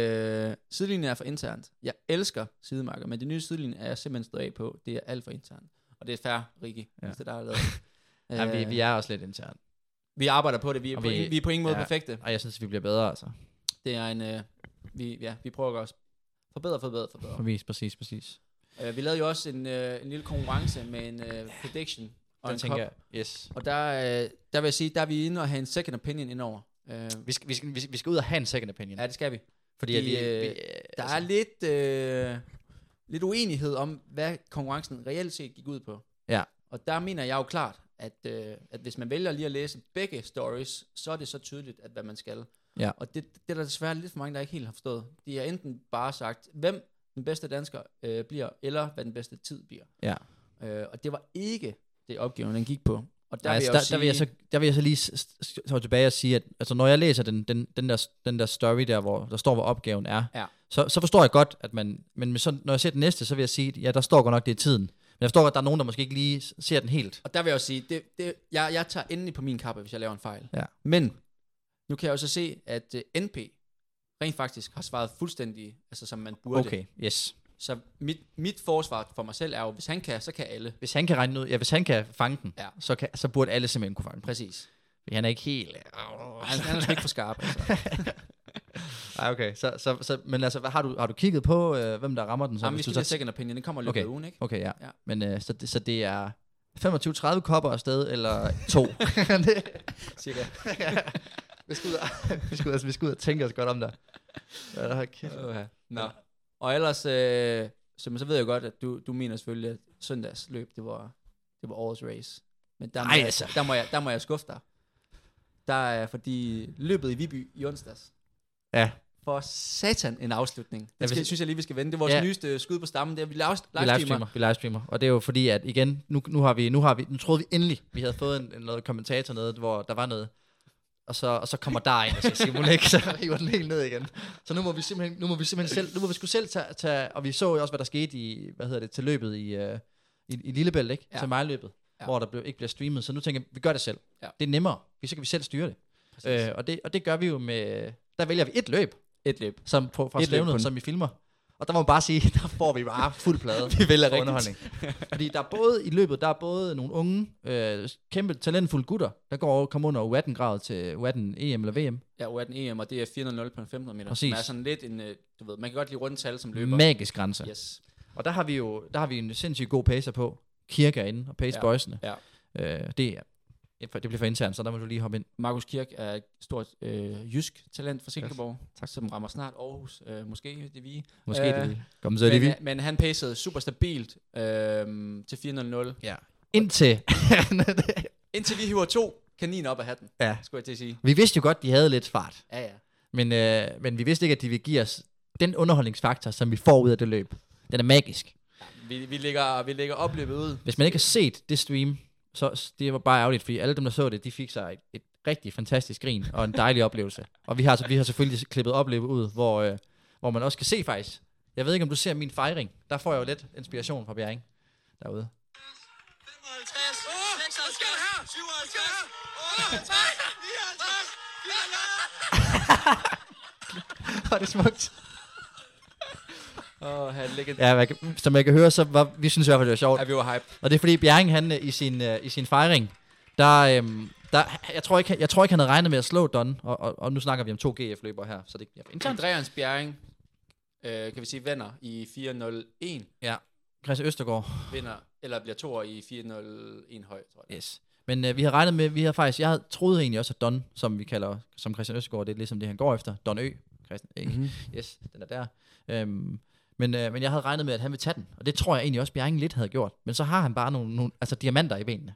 Øh, sidelinjen er for internt. Jeg elsker sidemarker, men det nye sidelinje er jeg simpelthen stået af på. Det er alt for internt. Og det er fair, Rikke, Ja. hvis det er der, er lavet. ja vi, Øh, vi er også lidt intern. vi arbejder på det. Vi er, Og på, vi- vi, vi er på ingen måde ja. perfekte. Og jeg synes, vi bliver bedre, altså. Det er en... Øh, vi, ja, vi prøver at gøre os forbedre, forbedre, forbedre. Præcis, præcis, præcis. Uh, vi lavede jo også en, øh, en lille konkurrence med en øh, prediction og Den en tænker kop. jeg, yes. Og der, øh, der vil jeg sige, der er vi inde og have en second opinion indover. Uh, Vi skal, vi, skal, vi skal- vi skal ud og have en second opinion. ja, det skal vi. Fordi at vi, øh, vi, Der er lidt, øh, lidt uenighed om, hvad konkurrencen reelt set gik ud på. Ja. Og der mener jeg jo klart, at, øh, at hvis man vælger lige at læse begge stories, så er det så tydeligt, at hvad man skal. Ja. Og det, det er der desværre lidt for mange, der ikke helt har forstået. De har enten bare sagt, hvem den bedste dansker øh, bliver, eller hvad den bedste tid bliver. Ja. Øh, og det var ikke det opgaven, den gik på. Og der, Der, vil altså, jeg der, jo der, vil jeg sige- så, der vil jeg så lige s- s- tage tilbage og sige, at altså, når jeg læser den, den, den, der, den der story der, hvor der står, hvor opgaven er, Ja. så, så forstår jeg godt, at man, men sådan, når jeg ser den næste, så vil jeg sige, ja, der står godt nok, det er tiden. jeg forstår godt, at der er nogen, der måske ikke lige ser den helt. Og der vil jeg også sige, det, det, jeg, jeg tager endelig på min kappe, hvis jeg laver en fejl. Ja. Men, nu kan jeg også se, at uh, NP rent faktisk har svaret fuldstændig, altså som man burde. Okay, yes. Så mit, mit forsvar for mig selv er jo, hvis han kan, så kan alle. Hvis han kan regne ud, ja, hvis han kan fange den, Ja. så, kan, så burde alle simpelthen kunne fange den. Præcis. Fordi han er ikke helt... Han, han er ikke for skarp, altså. Nej, okay. Så, så, så, men altså, hvad, har, du, har du kigget på, øh, hvem der rammer den? Så, Jamen, hvis vi du skal så- second opinion, den kommer i løbet Okay. af ugen, ikke? Okay, ja. Ja. Men øh, så, det, så det er 25-30 kopper afsted, eller to? Cirka. Vi, skal ud og, vi, skal ud, altså, vi skal ud og tænke os godt om der. Ja, der kæft. Okay. Nå. Og ellers, øh, så, så ved jeg godt, at du, du mener selvfølgelig, at søndags løb, det var, det var årets race. Men der, må, Ej, jeg, altså. der, må jeg, der må jeg skuffe dig. Der er, fordi løbet i Viby i onsdags, Ja, for satan en afslutning. Det Ja, skal, hvis- synes jeg lige, vi skal vende. Det er vores Ja. nyeste skud på stammen. Det er, vi live, vi livestreamer. livestreamer. Vi livestreamer. Og det er jo fordi, at igen, nu, nu har vi, nu har vi, nu troede vi endelig, vi havde fået en, en noget kommentator noget, hvor der var noget. Og så, og så kommer der ind og siger, Simon ikke, så river den helt ned igen. Så nu må vi simpelthen, nu må vi simpelthen selv, nu må vi sgu selv tage, tage, og vi så jo også, hvad der skete i, hvad hedder det, til løbet i, uh, i, i Lillebælt, ikke? Ja. Til mejløbet, ja. Hvor der blev, ikke bliver streamet. Så nu tænker jeg, vi gør det selv. Ja. Det er nemmere, fordi så kan vi selv styre det. Præcis. Øh, og, det og det gør vi jo med, der vælger vi et løb, Et løb. som på, fra Et kun. som vi filmer. Og der må man bare sige, der får vi bare fuld plade. Vi vælger rigtigt. underholdning. Fordi der er både i løbet, der er både nogle unge, øh, kæmpe talentfulde gutter, der går og kommer under U18-grad til U18 EM eller VM. Ja, U18 EM, og det er 400 på en 1500 meter. Præcis. Som er sådan lidt en, øh, du ved, man kan godt lide rundt tal som løber. Magisk grænse. Yes. Og der har vi jo der har vi en sindssygt god pacer på. Kirke er inde og pace Ja. boysene. Ja. Øh, det, er, det bliver for internt, så der må du lige hoppe ind. Markus Kirk er et stort øh, jysk talent fra Silkeborg, tak. tak. som rammer snart Aarhus, øh, måske det vi. Måske Øh, øh, det lige. Kom så Men, vi. men han pacede super stabilt øh, til 400 Ja. Indtil. Indtil vi hiver to kaniner op af hatten, ja. skulle jeg til at sige. Vi vidste jo godt, de havde lidt fart. Ja, ja. Men, øh, men vi vidste ikke, at de ville give os den underholdningsfaktor, som vi får ud af det løb. Den er magisk. Vi, vi, lægger, vi lægger opløbet ud. Hvis man ikke har set det stream, så det var bare ærgerligt, fordi alle dem, der så det, de fik sig et, et rigtig fantastisk grin og en dejlig oplevelse. Og vi har, så- vi har selvfølgelig klippet opløbet ud, hvor, øh, hvor man også kan se faktisk. Jeg ved ikke, om du ser min fejring. Der får jeg jo lidt inspiration fra Bjerring derude. 56, Var det smukt? Ligger... Ja, man kan, som jeg kan høre, så var, vi synes i hvert fald, det var sjovt. Ja, vi var hype. Og det er fordi Bjerring, han øh, i sin, øh, i sin fejring, der, øhm, der, jeg, tror ikke, jeg tror ikke, han havde regnet med at slå Don, og, og, og nu snakker vi om to GF-løbere her, så det er internt. Andreas Bjerring, øh, kan vi sige, vinder i 401. Ja, Christian Østergaard. Vinder, eller bliver toer i 401 høj, tror jeg. Yes. Men øh, vi har regnet med, vi har faktisk, jeg havde troet egentlig også, at Don, som vi kalder, som Christian Østergaard, det er ligesom det, han går efter. Don Ø. Christian, ikke? Mhm. Yes, den er der. Øhm, men, øh, men jeg havde regnet med, at han ville tage den, og det tror jeg egentlig også, Bjerring lidt havde gjort. Men så har han bare nogle, nogle altså diamanter i benene.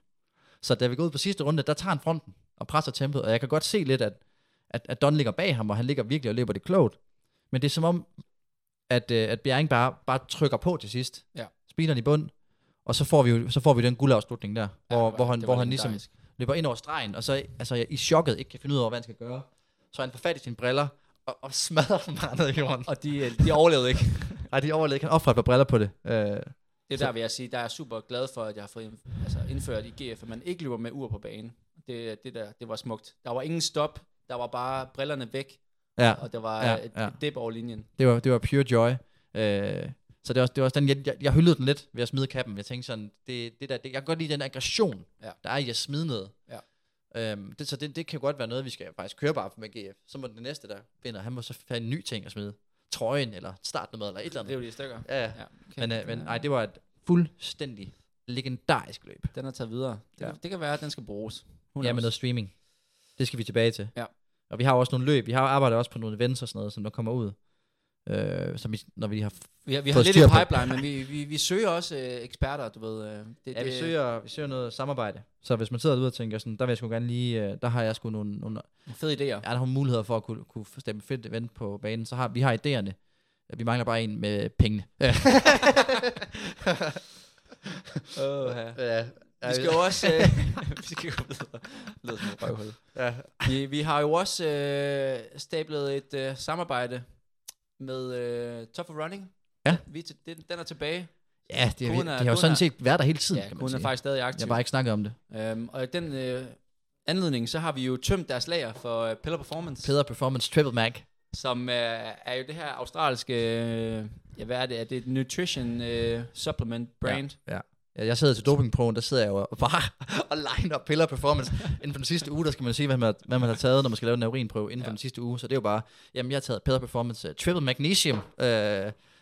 Så da vi går ud på sidste runde, der tager han fronten og presser tempoet, og jeg kan godt se lidt, at, at, at Don ligger bag ham, og han ligger virkelig og løber det klogt. Men det er som om, at, øh, at Bjerring bare, bare trykker på til sidst. Ja. Speederen i bund, og så får vi jo så får vi den guldafslutning der, Ja, hvor, var- hvor han, hvor han ligesom legendarisk. løber ind over stregen, og så altså, i chokket ikke kan finde ud af, hvad han skal gøre. Så han får fat i sine briller, og, og smadrer dem bare ned i jorden. Og de, øh, de overlevede ikke. Ej, de overlevede ikke. Han offrer et par briller på det. Øh, Det er der, vil jeg sige, der er jeg super glad for, at jeg har fået altså indført i GF, at man ikke løber med ur på banen. Det, det der, det var smukt. Der var ingen stop, der var bare brillerne væk, ja, og der var Ja, et, ja. et dip over linjen. det var, det var pure joy. Øh, så det var, det var også den, jeg, jeg, jeg hyldede den lidt ved at smide kappen. Jeg tænkte sådan, det, det der, det, jeg kan godt lide den aggression, Ja. der er i at smide noget. Ja. Øhm, det, så det, det kan godt være noget, vi skal faktisk køre bare med GF. Så må den næste, der vinder, han må så have en ny ting at smide. Trøjen, eller startnummer, eller et eller Det er andet. jo de stykker. Ja, ja. Okay. Men, øh, men ej, det var et fuldstændig legendarisk løb. Den er taget videre. Det, Ja. det kan være, at den skal bruges. Who Ja, med noget streaming. Det skal vi tilbage til. Ja. Og vi har også nogle løb. Vi har arbejdet også på nogle events og sådan noget, som der kommer ud. Øh, som vi, når vi har... Vi har, vi har lidt i pipeline, men vi, vi, vi søger også øh, eksperter, du ved. Øh, det, Ja, vi det- søger, vi søger noget samarbejde. Så hvis man sidder derude og tænker sådan, der vil jeg sgu gerne lige... Øh, der har jeg sgu nogle, nogle, Fede idéer. ja, der har nogle muligheder for at kunne, kunne stemme fedt event på banen. Så har vi har idéerne. Vi mangler bare en med pengene. Ja. Oh, ja. ja. Vi skal jo også... Øh, vi skal gå videre. Lød som et røvhul. Ja. Vi, vi har jo også øh, stablet et øh, samarbejde med øh, Tough for Running. Ja. Vi, er til- den, den er tilbage. Ja, det, Konen det er- har jo sådan er- set været der hele tiden, Ja, kan man kun er sige. faktisk stadig Jeg aktiv. har bare ikke snakket om det. Øhm, og den øh, anledning, så har vi jo tømt deres lager for øh, Pillar Performance, Peder Performance Triple Mac. som øh, er jo det her australske, øh, ja hvad er det, er det et nutrition øh, supplement brand? Ja, ja. Ja, Jeg sidder til dopingproen, der sidder jeg jo og bare og line op Pillar Performance. Inden for den sidste uge, der skal man sige, hvad man, hvad man har taget, når man skal lave en urinprøve inden for Ja. den sidste uge. Så det er jo bare, jamen jeg har taget Pillar Performance uh, Triple Magnesium uh,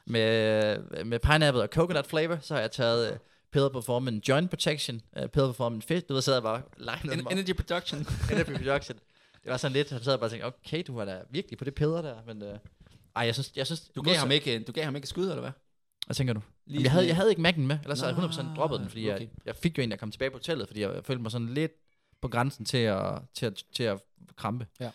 med, med pineapple og coconut flavor. Så har jeg taget uh, Pillar Performance Joint Protection, uh, Pillar Performance Fit. Du ved, sidder jeg bare line En-. Energy Production. Energy Production. Det var sådan lidt, han sad og bare tænkte, okay, du var da virkelig på det piller der, men... Uh, ej, jeg synes, jeg synes... Du gav, ham ikke, du gav ham ikke skud, eller hvad? Hvad tænker du? Lige jeg, havde, jeg havde ikke Mac'en med, ellers havde jeg Nå, 100% droppet den, fordi okay. jeg, jeg fik jo en, der kom tilbage på hotellet, fordi jeg, jeg følte mig sådan lidt på grænsen til at, til at, til at krampe. Ja.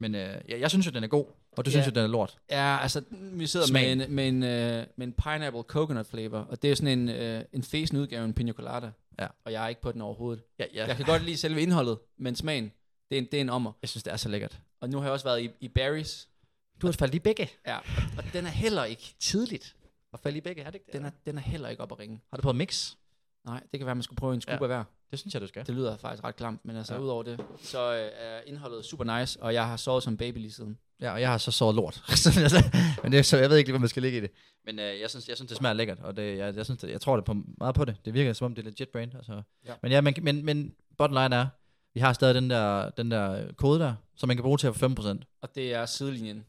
Men øh, jeg, jeg synes jo, den er god, og du Ja. synes jo, den er lort. Ja, altså, vi sidder med en, med, en, øh, med en pineapple coconut flavor, og det er sådan en, øh, en fesen udgave af en pina colada. Ja. Og jeg er ikke på den overhovedet. Ja, ja. Jeg kan godt lide selve indholdet, men smagen, det er en, det er en ommer. jeg synes, det er så lækkert. Og nu har jeg også været i, i Barry's, Du har faldet i begge ja, og den er heller ikke, tidligt. Og falde i begge, er det ikke det? den er, den er heller ikke op at ringe. Har du prøvet mix? Nej, det kan være, man skulle prøve en skub Ja. af hver. Det synes jeg, du skal. Det lyder faktisk ret klamt, men altså Ja. udover det, så øh, er indholdet super nice, og jeg har sovet som baby lige siden. Ja, og jeg har så såret lort. Så altså, men det så jeg ved ikke lige, hvad man skal ligge i det. Men øh, jeg, synes, jeg synes, det smager lækkert, og det, jeg, jeg, synes, det, jeg tror det på, meget på det. Det virker som om, det er legit brand. Altså. Ja. Men, ja, men, men, men bottom line er, vi har stadig den der, den der kode der, som man kan bruge til at få 5%. Og det er sidelinjen.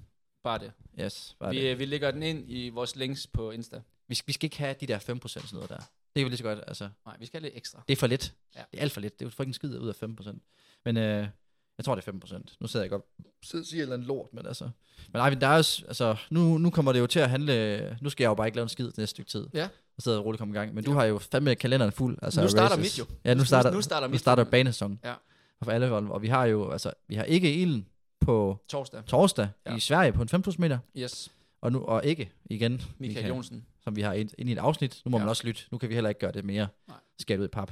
Bare det. Yes, bare Vi, det. øh, vi lægger den ind i vores links på Insta. Vi, skal, vi skal ikke have de der 5% sådan noget der. Det kan vi lige så godt, altså. Nej, vi skal have lidt ekstra. Det er for lidt. Ja. Det er alt for lidt. Det er jo fucking skid ud af 5%. Men øh, jeg tror, det er 5%. Nu sidder jeg godt sidder og siger eller andet lort, men altså... Men ej, men der er også, altså, nu, nu kommer det jo til at handle... Nu skal jeg jo bare ikke lave en skid næste stykke tid. Ja. Og sidde og roligt komme i gang. Men du har jo fandme kalenderen fuld. Altså, Nu starter races. mit jo. Ja, nu Nu- starter, nu starter nu mit starter jo. banesæson. Ja. Og for alle. Og vi har jo, altså, vi har ikke Elen på Torsdag. torsdag Ja. i Sverige på en 5.000 meter. Yes. Og, nu, og ikke igen. Michael Jonsen. som vi har ind, ind i et afsnit. Nu må ja. Man også lytte. Nu kan vi heller ikke gøre det mere. Nej. Skært ud i pap.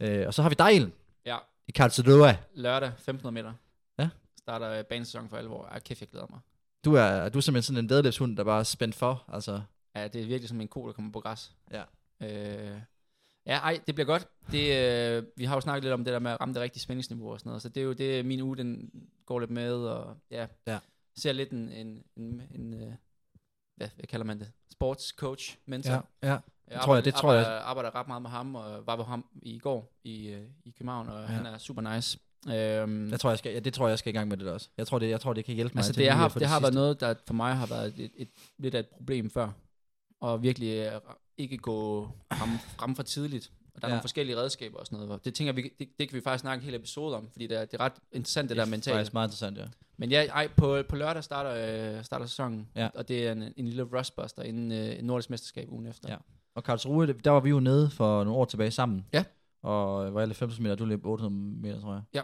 Øh, og så har vi Dejlen Ja. i Karlsruhe. Lørdag, 1500 meter. Ja. Starter øh, banesæson for alvor. Ej, kæft, jeg glæder mig. Du er, du er simpelthen sådan en vedløbshund, der bare er spændt for. Altså, Ja, det er virkelig som en ko, der kommer på græs. Ja. Øh, ja, ej, det bliver godt. Det, øh, vi har jo snakket lidt om det der med at ramme det rigtige spændingsniveau og sådan noget, så det er jo det, min uge, den går lidt med, og ja, Ja. ser lidt en, en, en, en øh, hvad, hvad kalder man det? Sportscoach, mentor. ja. Jeg tror jeg- det tror jeg- arbejder, arbejder ret meget med ham, og var på ham i går i, øh, i København, og ja. han er super nice. Øhm, Jeg tror, jeg skal, ja, det tror jeg, jeg skal i gang med det også. Jeg tror, det, jeg tror, det kan hjælpe mig altså til det, lige har, få det, har sidste. været noget, der for mig har været et, et, lidt af et problem før. Og virkelig øh, ikke gå frem, frem for tidligt. Og der er Ja. nogle forskellige redskaber og sådan noget. Det tænker vi, det, det kan vi faktisk snakke en hel episode om, fordi det er, det er ret interessant det, det der er mentale. faktisk meget interessant, ja. Men ja, ej, på, på lørdag starter, øh, starter sæsonen, Ja. og det er en, en lille rustbuster inden øh, nordisk mesterskab ugen efter. Ja. Og Karlsruhe, det- der var vi jo nede for nogle år tilbage sammen. Ja. Og var alle 500 meter, du løb 800 meter, tror jeg. Ja.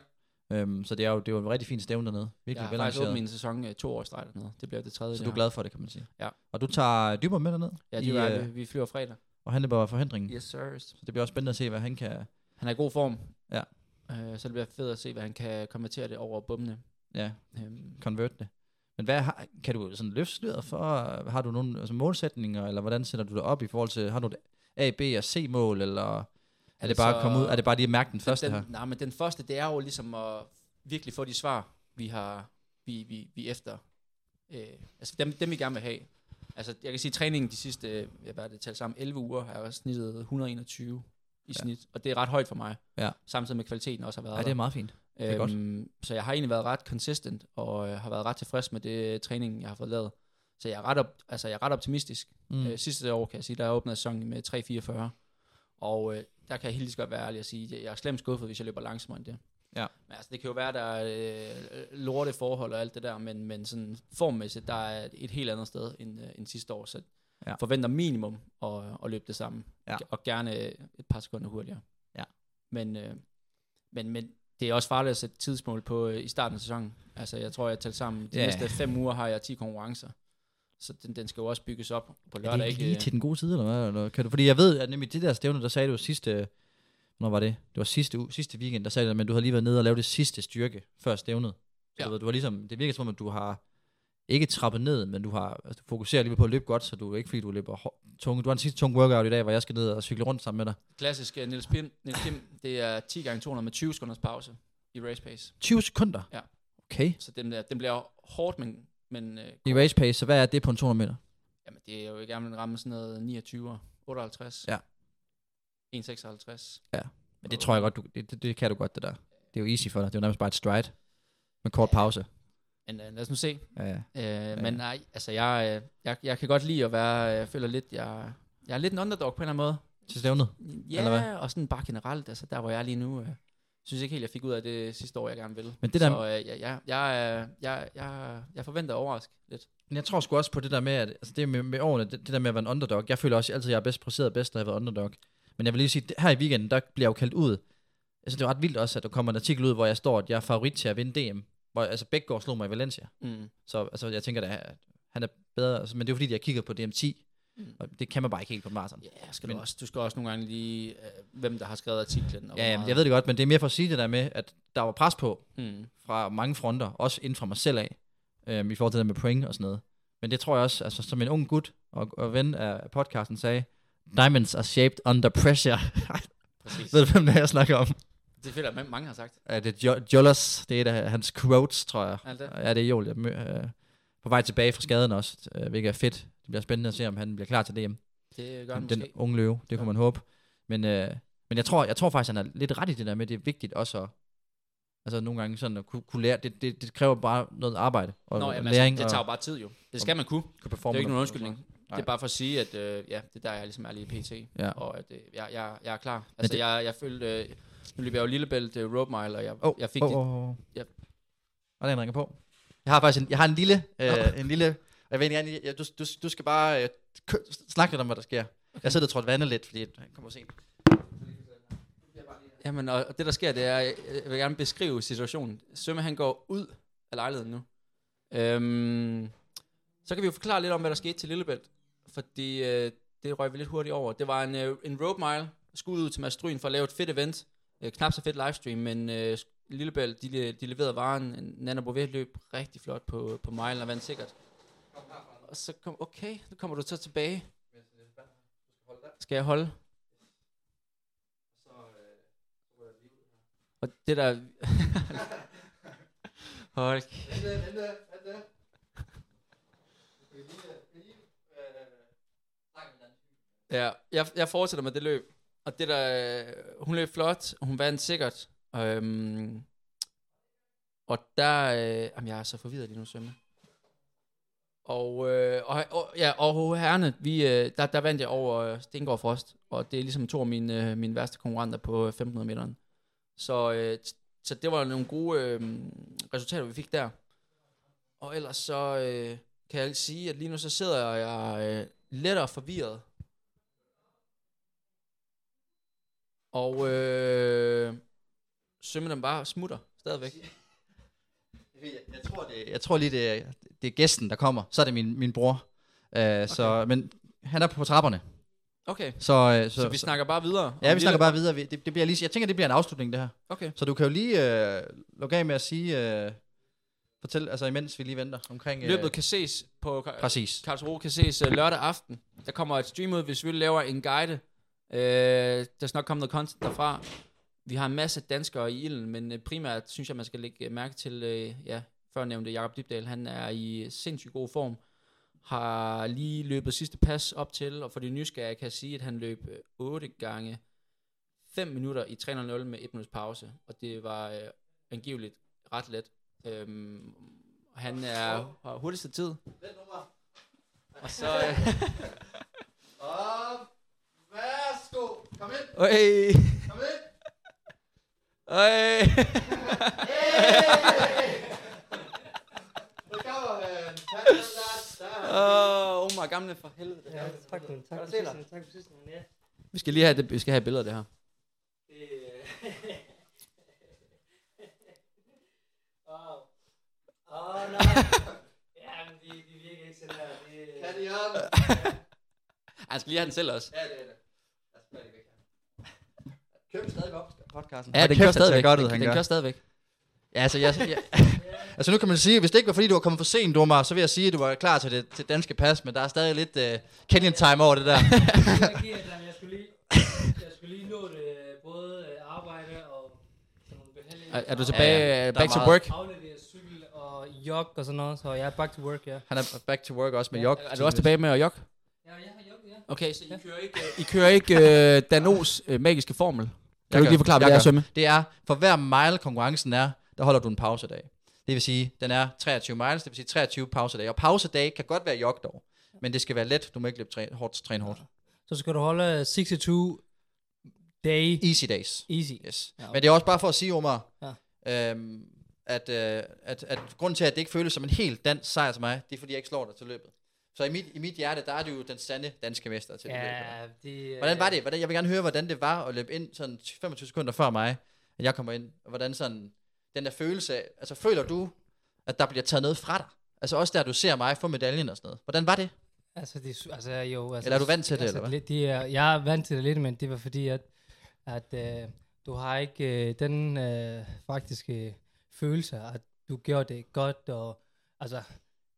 Øhm, så det er jo det var en rigtig fin stævne dernede. Jeg Virkelig har faktisk åbnet min sæson øh, to år streg dernede. Det bliver det tredje. Så det du er glad for det, kan man sige. Ja. Og du tager dyber med derned? Ja, det er, øh, vi, flyver fredag. Og han løber forhindringen. Yes, sir. Så det bliver også spændende at se, hvad han kan... Han er i god form. Ja. Øh, så det bliver fedt at se, hvad han kan konvertere det over bummene. Ja, Øhm, convert det. Men hvad har, kan du sådan løfte sløret for? Har du nogle altså målsætninger, eller hvordan sætter du det op i forhold til, har du et A, B og C mål, eller er det bare at Altså, komme ud, er det bare lige at mærke den første den, her? Nej, men den første, det er jo ligesom at virkelig få de svar, vi har, vi, vi, vi efter. Øh, altså dem, dem vi gerne vil have. Altså jeg kan sige, træningen de sidste, øh, hvad er det talt sammen, 11 uger, har jeg snittet 121 i Ja. snit. Og det er ret højt for mig. Ja. Samtidig med kvaliteten også har været Ja, det er meget fint. er godt. Øhm, så jeg har egentlig været ret consistent, og øh, har været ret tilfreds med det træning, jeg har fået lavet. Så jeg er ret, op, altså, jeg er ret optimistisk. Mm. Mm. Øh, sidste år kan jeg sige, der åbnede sæsonen med 3.44. Og øh, der kan jeg helt godt være ærlig at sige, at jeg er slemt skuffet, hvis jeg løber langsommere end det. Ja. Men altså, det kan jo være, der er øh, lorte forhold og alt det der, men, men sådan formmæssigt, der er et helt andet sted end, øh, end sidste år. Så Ja. forventer minimum at, at løbe det samme. Ja. Og gerne et par sekunder hurtigere. Ja. Men, øh, men, men det er også farligt at sætte tidsmål på øh, i starten af sæsonen. Altså, jeg tror, jeg tæller sammen. De Ja. næste fem uger har jeg 10 konkurrencer. Så den, den skal jo også bygges op på Er lørdag. det ikke ikke, lige øh, til den gode side, eller hvad? Eller kan du, fordi jeg ved, at nemlig det der stævne, der sagde du sidste, hvornår var det? Det var sidste, uge, sidste weekend, der sagde du, men du har lige været nede og lavet det sidste styrke før stævnet. Så Ja. du, ved, du har ligesom, det virker som om, at du har ikke trappet ned, men du har altså, du fokuserer lige på at løbe godt, så du ikke fordi du løber tunge. Du har en sidste tung workout i dag, hvor jeg skal ned og cykle rundt sammen med dig. Klassisk uh, Niels, Pim, Niels Kim, det er 10 gange 200 med 20 sekunders pause i race pace. 20 sekunder? Ja. Okay. Så den, den bliver hårdt, men, men uh, I race pace, så hvad er det på en 200 meter? jamen, det er jo gerne vil ramme sådan noget 29, 58, Ja. 1,56. Men det tror jeg godt, du, det, det, det kan du godt, det der. Det er jo easy for dig. Det er jo nærmest bare et stride. Med kort pause. Men uh, lad os nu se. Ja, ja. Øh, Men nej, altså jeg, øh, jeg, jeg kan godt lide at være, jeg føler lidt, jeg, jeg er lidt en underdog på en eller anden Til stævnet. måde. Eller hvad? Ja, og sådan bare generelt, altså der hvor jeg er lige nu, øh, synes ikke helt, jeg fik ud af det sidste år, jeg gerne vil. Men det der- Så øh, jeg, jeg, jeg, jeg, jeg, jeg forventer at overraske lidt. Men jeg tror sgu også på det der med, at, altså det med, med årene, det, det der med at være en underdog. Jeg føler også altid, at jeg er bedst præsteret bedst, når jeg har været underdog. Men jeg vil lige sige, det- her i weekenden, der bliver jeg jo kaldt ud. Altså det er ret vildt også, at der kommer en artikel ud, hvor jeg står, at jeg er favorit til at vinde DM. Hvor, altså Bækgaard slog mig i Valencia. Mm. Så altså, jeg tænker, at han er bedre. Altså, men det er jo fordi, jeg kigger på DM10. Mm. Og det kan man bare ikke helt på maraton. Ja, skal Men- du, også, du skal også nogle gange lige, øh, hvem der har skrevet artiklen. Og Ja, hvor ja, meget- jeg ved det godt, men det er mere for at sige det der med, at der var pres på Mm. fra mange fronter, også inden fra mig selv af, øhm, i forhold til det med point og sådan noget. Men det tror jeg også, altså som en ung gut og, og ven af podcasten sagde, Diamonds are shaped under pressure. Præcis. ved du, hvem det er, jeg snakker om? Det føler jeg, mange har sagt. Ja, det er Jo- Jolas, det er et af hans quotes, tror jeg. Er det? Ja, det er Joel. Jeg mø- øh, på vej tilbage fra skaden også, øh, hvilket er fedt. Det bliver spændende at se, om han bliver klar til DM. Det gør han Den måske. unge løve, det kunne man håbe. Men, øh, men jeg, tror, jeg tror faktisk, han er lidt ret i det der med, det er vigtigt også at, altså nogle gange sådan at kunne, kunne lære, det, det, det kræver bare noget arbejde og Nå, jamen, læring altså, det tager jo bare tid jo. Det skal man kunne. kunne Det er jo ikke nogen undskyldning. Det Nej. er bare for at sige, at øh, ja, det er der, jeg ligesom er lige pt. Ja. Og at øh, jeg, jeg, jeg er klar. Altså, det- jeg, jeg følte... Øh, nu løber jeg jo Lillebælt øh, rope mile, og jeg, Oh, jeg fik oh, det. oh, oh. Ja. Og den ringer på. Jeg har faktisk en, jeg har en lille, øh, en lille, jeg ved ikke, jeg, du, du, du skal bare øh, kø- snakke lidt om, hvad der sker. Jeg sidder og tror vandet lidt, fordi han kommer sent. Jamen, og, det der sker, det er, jeg jeg vil gerne beskrive situationen. Sømme, han går ud af lejligheden nu. Øhm, så kan vi jo forklare lidt om, hvad der skete til Lillebælt. Fordi øh, det røg vi lidt hurtigt over. Det var en, øh, en rope mile, skud ud til Mads Stryen for at lave et fedt event. Øh, knap så fedt livestream, men øh, Lillebælt, de, de leverede varen. Nana Bovet løb rigtig flot på, på milen og vandt sikkert. Og så kom, okay, nu kommer du så tilbage. Skal jeg holde? Og det der... Hold Ja, jeg, jeg fortsætter med det løb. Og det der, øh, hun løb flot, hun vandt sikkert. Øhm, og der, øh, jamen jeg er så forvirret lige nu, Sømme. Og, øh, og, og, ja, og herrene, vi, øh, der, der vandt jeg over øh, Stengård Frost, og det er ligesom to af mine, øh, mine værste konkurrenter på øh, 1500 meter. Så, øh, t- så det var nogle gode øh, resultater, vi fik der. Og ellers så øh, kan jeg sige, at lige nu så sidder jeg øh, lettere forvirret. Og øh, sømmer den bare smutter stadigvæk. Jeg, jeg, tror, det, jeg tror lige, det er, det er gæsten, der kommer. Så er det min, min bror. Uh, okay. så, men han er på trapperne. Okay, Så, uh, så, så, vi snakker bare videre. Ja, vi snakker bare videre. Vi- Det, det bliver lige, jeg tænker, det bliver en afslutning, det her. Okay. Så du kan jo lige uh, lukke af med at sige, uh, fortæl, altså imens vi lige venter omkring... Uh, Løbet kan ses på Præcis. Karlsruhe kan ses uh, lørdag aften. Der kommer et stream ud, hvis vi laver en guide. Uh, der skal nok komme noget content derfra. Vi har en masse danskere i ilden, men uh, primært synes jeg, man skal lægge mærke til, uh, ja, før nævnte Jakob Dybdal. Han er i sindssygt god form. Har lige løbet sidste pas op til, og for de nysgerrige kan jeg sige, at han løb øh, 8 gange 5 minutter i 3.00 med 1 minuts pause, og det var uh, angiveligt ret let. Um, han er har hurtigste tid. Og så... Øh, Og værsgo, kom ind, Øj! kom ind. Hey. Nu Åh, oh, my gamle for helvede. Ja, tak, men tak for sidst, tak for sidst, ja. Vi skal lige have det, vi skal have billeder af det her. Åh, Åh, nej. Ja, men de, de virker ikke sådan her. Det, Kan de om? Han skal lige have den selv også. Ja, det er det. Lad os gøre det væk her. Køb stadig op podcasten. Ja, den kæft, kører stadigvæk. godt den, den kører stadigvæk. Ja, altså, jeg, jeg, Altså nu kan man sige, hvis det ikke var fordi, du var kommet for sent, Omar, så vil jeg sige, at du var klar til det til danske pas, men der er stadig lidt uh, Kenyan time over det der. Jeg giver jeg skulle lige, jeg skulle lige nå det, øh, både øh, arbejde og sådan nogle behandlinger. Er, er du tilbage Ja, ja, er back to work? Cykel og jog og sådan noget, så jeg er back to work, ja. Han er back to work også med Ja, jog. Er du også tilbage med at jogge? Ja, jeg har jog, ja. Okay, så I kører ikke, I kører ikke uh, Danos uh, magiske formel? Kan Jeg du lige forklare, hvad det er gør. svømme? Det er, for hver mile konkurrencen er, der holder du en pausedag. Det vil sige, den er 23 miles, det vil sige 23 pausedage. Og pausedag kan godt være jog dog, men det skal være let. Du må ikke løbe træ, hårdt, træne hårdt. Så skal du holde 26 day Easy days. easy. Yes. Ja, okay. Men det er også bare for at sige, Omar, Ja. øhm, at, øh, at, at grunden til, at det ikke føles som en helt dansk sejr til mig, det er, fordi jeg ikke slår dig til løbet. Så i mit, i mit hjerte, der er du jo den sande danske mester til det. Ja, det... Hvordan var det? Hvordan, jeg vil gerne høre, hvordan det var at løbe ind sådan 25 sekunder før mig, at jeg kommer ind. Og hvordan sådan, den der følelse af, altså føler du, at der bliver taget noget fra dig? Altså også der, du ser mig få medaljen og sådan noget. Hvordan var det? Altså, det, altså jo... Altså, Eller er du vant til det, altså, eller hvad? Det er, jeg er vant til det lidt, men det var fordi, at, at øh, du har ikke øh, den øh, faktiske følelse, at du gjorde det godt, og altså,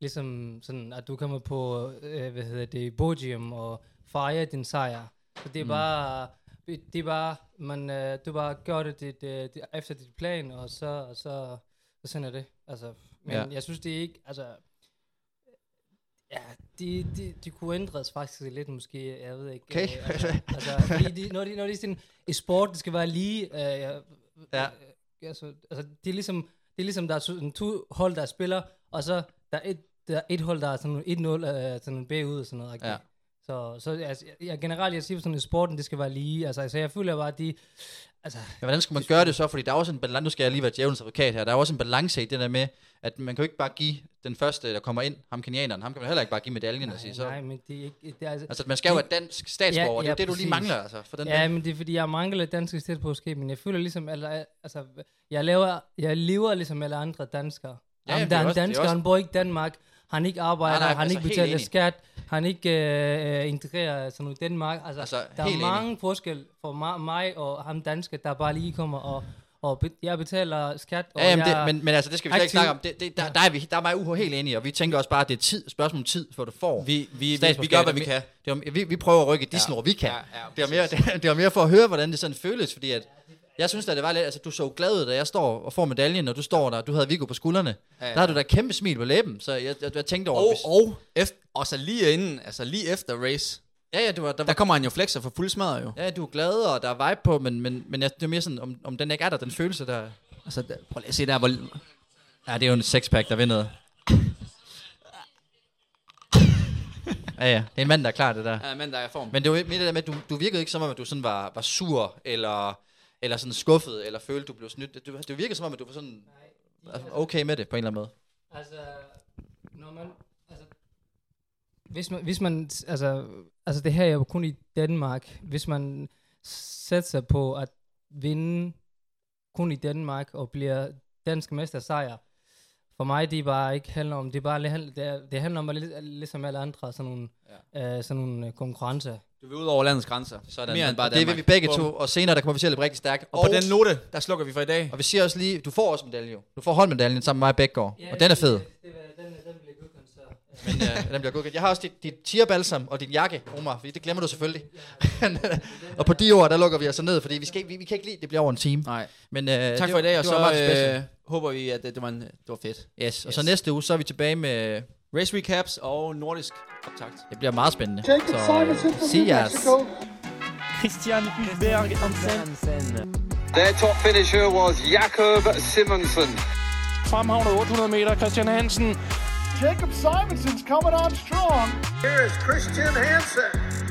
ligesom sådan, at du kommer på, øh, hvad hedder det, podium og fejrer din sejr. Så det er Mm. bare, det er bare, man, øh, du bare gør det dit, øh, dit, efter dit plan, og så, og så, så sådan er det. Altså, men Ja. jeg synes, det er ikke, altså, Ja, de, de, de kunne ændres faktisk lidt måske, jeg ved ikke. Okay. Øh, altså, altså, fordi de, når, de, når de sådan, i sport, det skal være lige, øh, ja. Ja. Øh, altså, altså, det er ligesom, det er ligesom, der er sådan to hold, der spiller, og så der er et, der er et hold, der er sådan 1-0, øh, sådan bagud og sådan noget. Ja. Ja. Så, så altså, jeg, generelt, jeg siger sådan, i sporten, det skal være lige. Altså, altså jeg føler bare, at de, altså, Men hvordan skal man gøre det så? Fordi der er også en balance, nu skal jeg lige være djævelens advokat her, der er også en balance i det der med, at man kan jo ikke bare give den første, der kommer ind, ham kenianeren, ham kan man heller ikke bare give medaljen og sige så. nej, men det er ikke, det er altså, Altså, man skal jo det- være dansk statsborger, Ja, det er jo ja, det, du lige mangler, altså, for den Ja, der. men det er fordi, jeg mangler dansk statsborgerskab, men jeg føler ligesom, eller, altså, jeg, lever, jeg lever ligesom alle andre danskere. Ja, Ja, ja, er der er en er dansker, også- han bor ikke i Danmark, han ikke arbejder, Nej, nej, han altså, ikke betaler skat, han ikke øh, integrerer sådan noget i Danmark. Altså, Altså, der er helt enig. mange forskel for mig, mig og ham danske, der bare lige kommer og, og be, jeg betaler skat, og Ja, jamen jeg, det, men, men altså, det skal vi slet ikke snakke om. Det, det, der, der, er vi, der er mig uho helt enige, og vi tænker også bare, at det er tid, spørgsmål om tid, for du får. Vi, vi, vi, gør, hvad vi kan. er- Det er, vi, vi prøver at rykke de snor, vi kan. Ja, ja, det, var mere, det, det var mere for at høre, hvordan det sådan føles, fordi at, jeg synes, at det var lidt, altså du så glad ud, da jeg står og får medaljen, og du står der, du havde Viggo på skuldrene. Ja, ja. Der har du da kæmpe smil på læben, så jeg, jeg, jeg tænkte over, Og, hvis, og, efter, og så lige inden, altså lige efter race, ja, ja, du var, der, der var, kommer han jo flexer for fuld smadret jo. ja, du er glad, og der er vibe på, men, men, men jeg, det er mere sådan, om, om den ikke er der, den følelse der. Altså, der, prøv lige at se der, hvor... Ja, det er jo en sexpack, der vinder. ja, ja, det er en mand, der er klar, det der. Ja, men der er i form. Men det var mere det der med, at du, du virkede ikke som om, at du sådan var, var sur, eller, eller sådan skuffet, eller følte, du blev snydt. Det, det virkede som om, at du var sådan altså, okay med det, på en eller anden måde. Altså, når man, altså, hvis man, hvis man, altså, altså det her er jo kun i Danmark. Hvis man sætter sig på at vinde kun i Danmark og bliver dansk mester sejr, for mig det er bare ikke handler om, det bare det, handler- det, er, handler om ligesom alle andre sådan nogle, ja. øh, sådan nogle øh, konkurrencer. Du vil ud over landets grænser. Sådan. Mere end bare Og det vil vi begge Bum. to, og senere der kommer vi til at løbe rigtig stærkt. Og på den note, der slukker vi for i dag. og vi siger også lige, du får også medalje jo. Du får holdmedaljen sammen med mig begge går. og den er fed. Det, det, den, den bliver godkendt, så. Men ja, den bliver godkendt. Jeg har også dit, dit tierbalsam og din jakke, Omar, fordi det glemmer du selvfølgelig. og på de ord, der lukker vi altså ned, fordi vi, skal, vi, vi kan ikke lide, det bliver over en time. Nej. Men, øh, Tak det for i dag, og så øh, håber vi, at det, det, var, en, det var fedt. Yes, og så Yes. næste uge, så er vi tilbage med... Race recaps og nordisk optakt. Det bliver meget spændende. Så, see. Mexico. Christian Hulberg Hansen. Their top finisher was Jakob Simonsen. Fremhavnet 800 meter, Christian Hansen. Jacob Simonson's coming on strong. Here is Christian Hansen.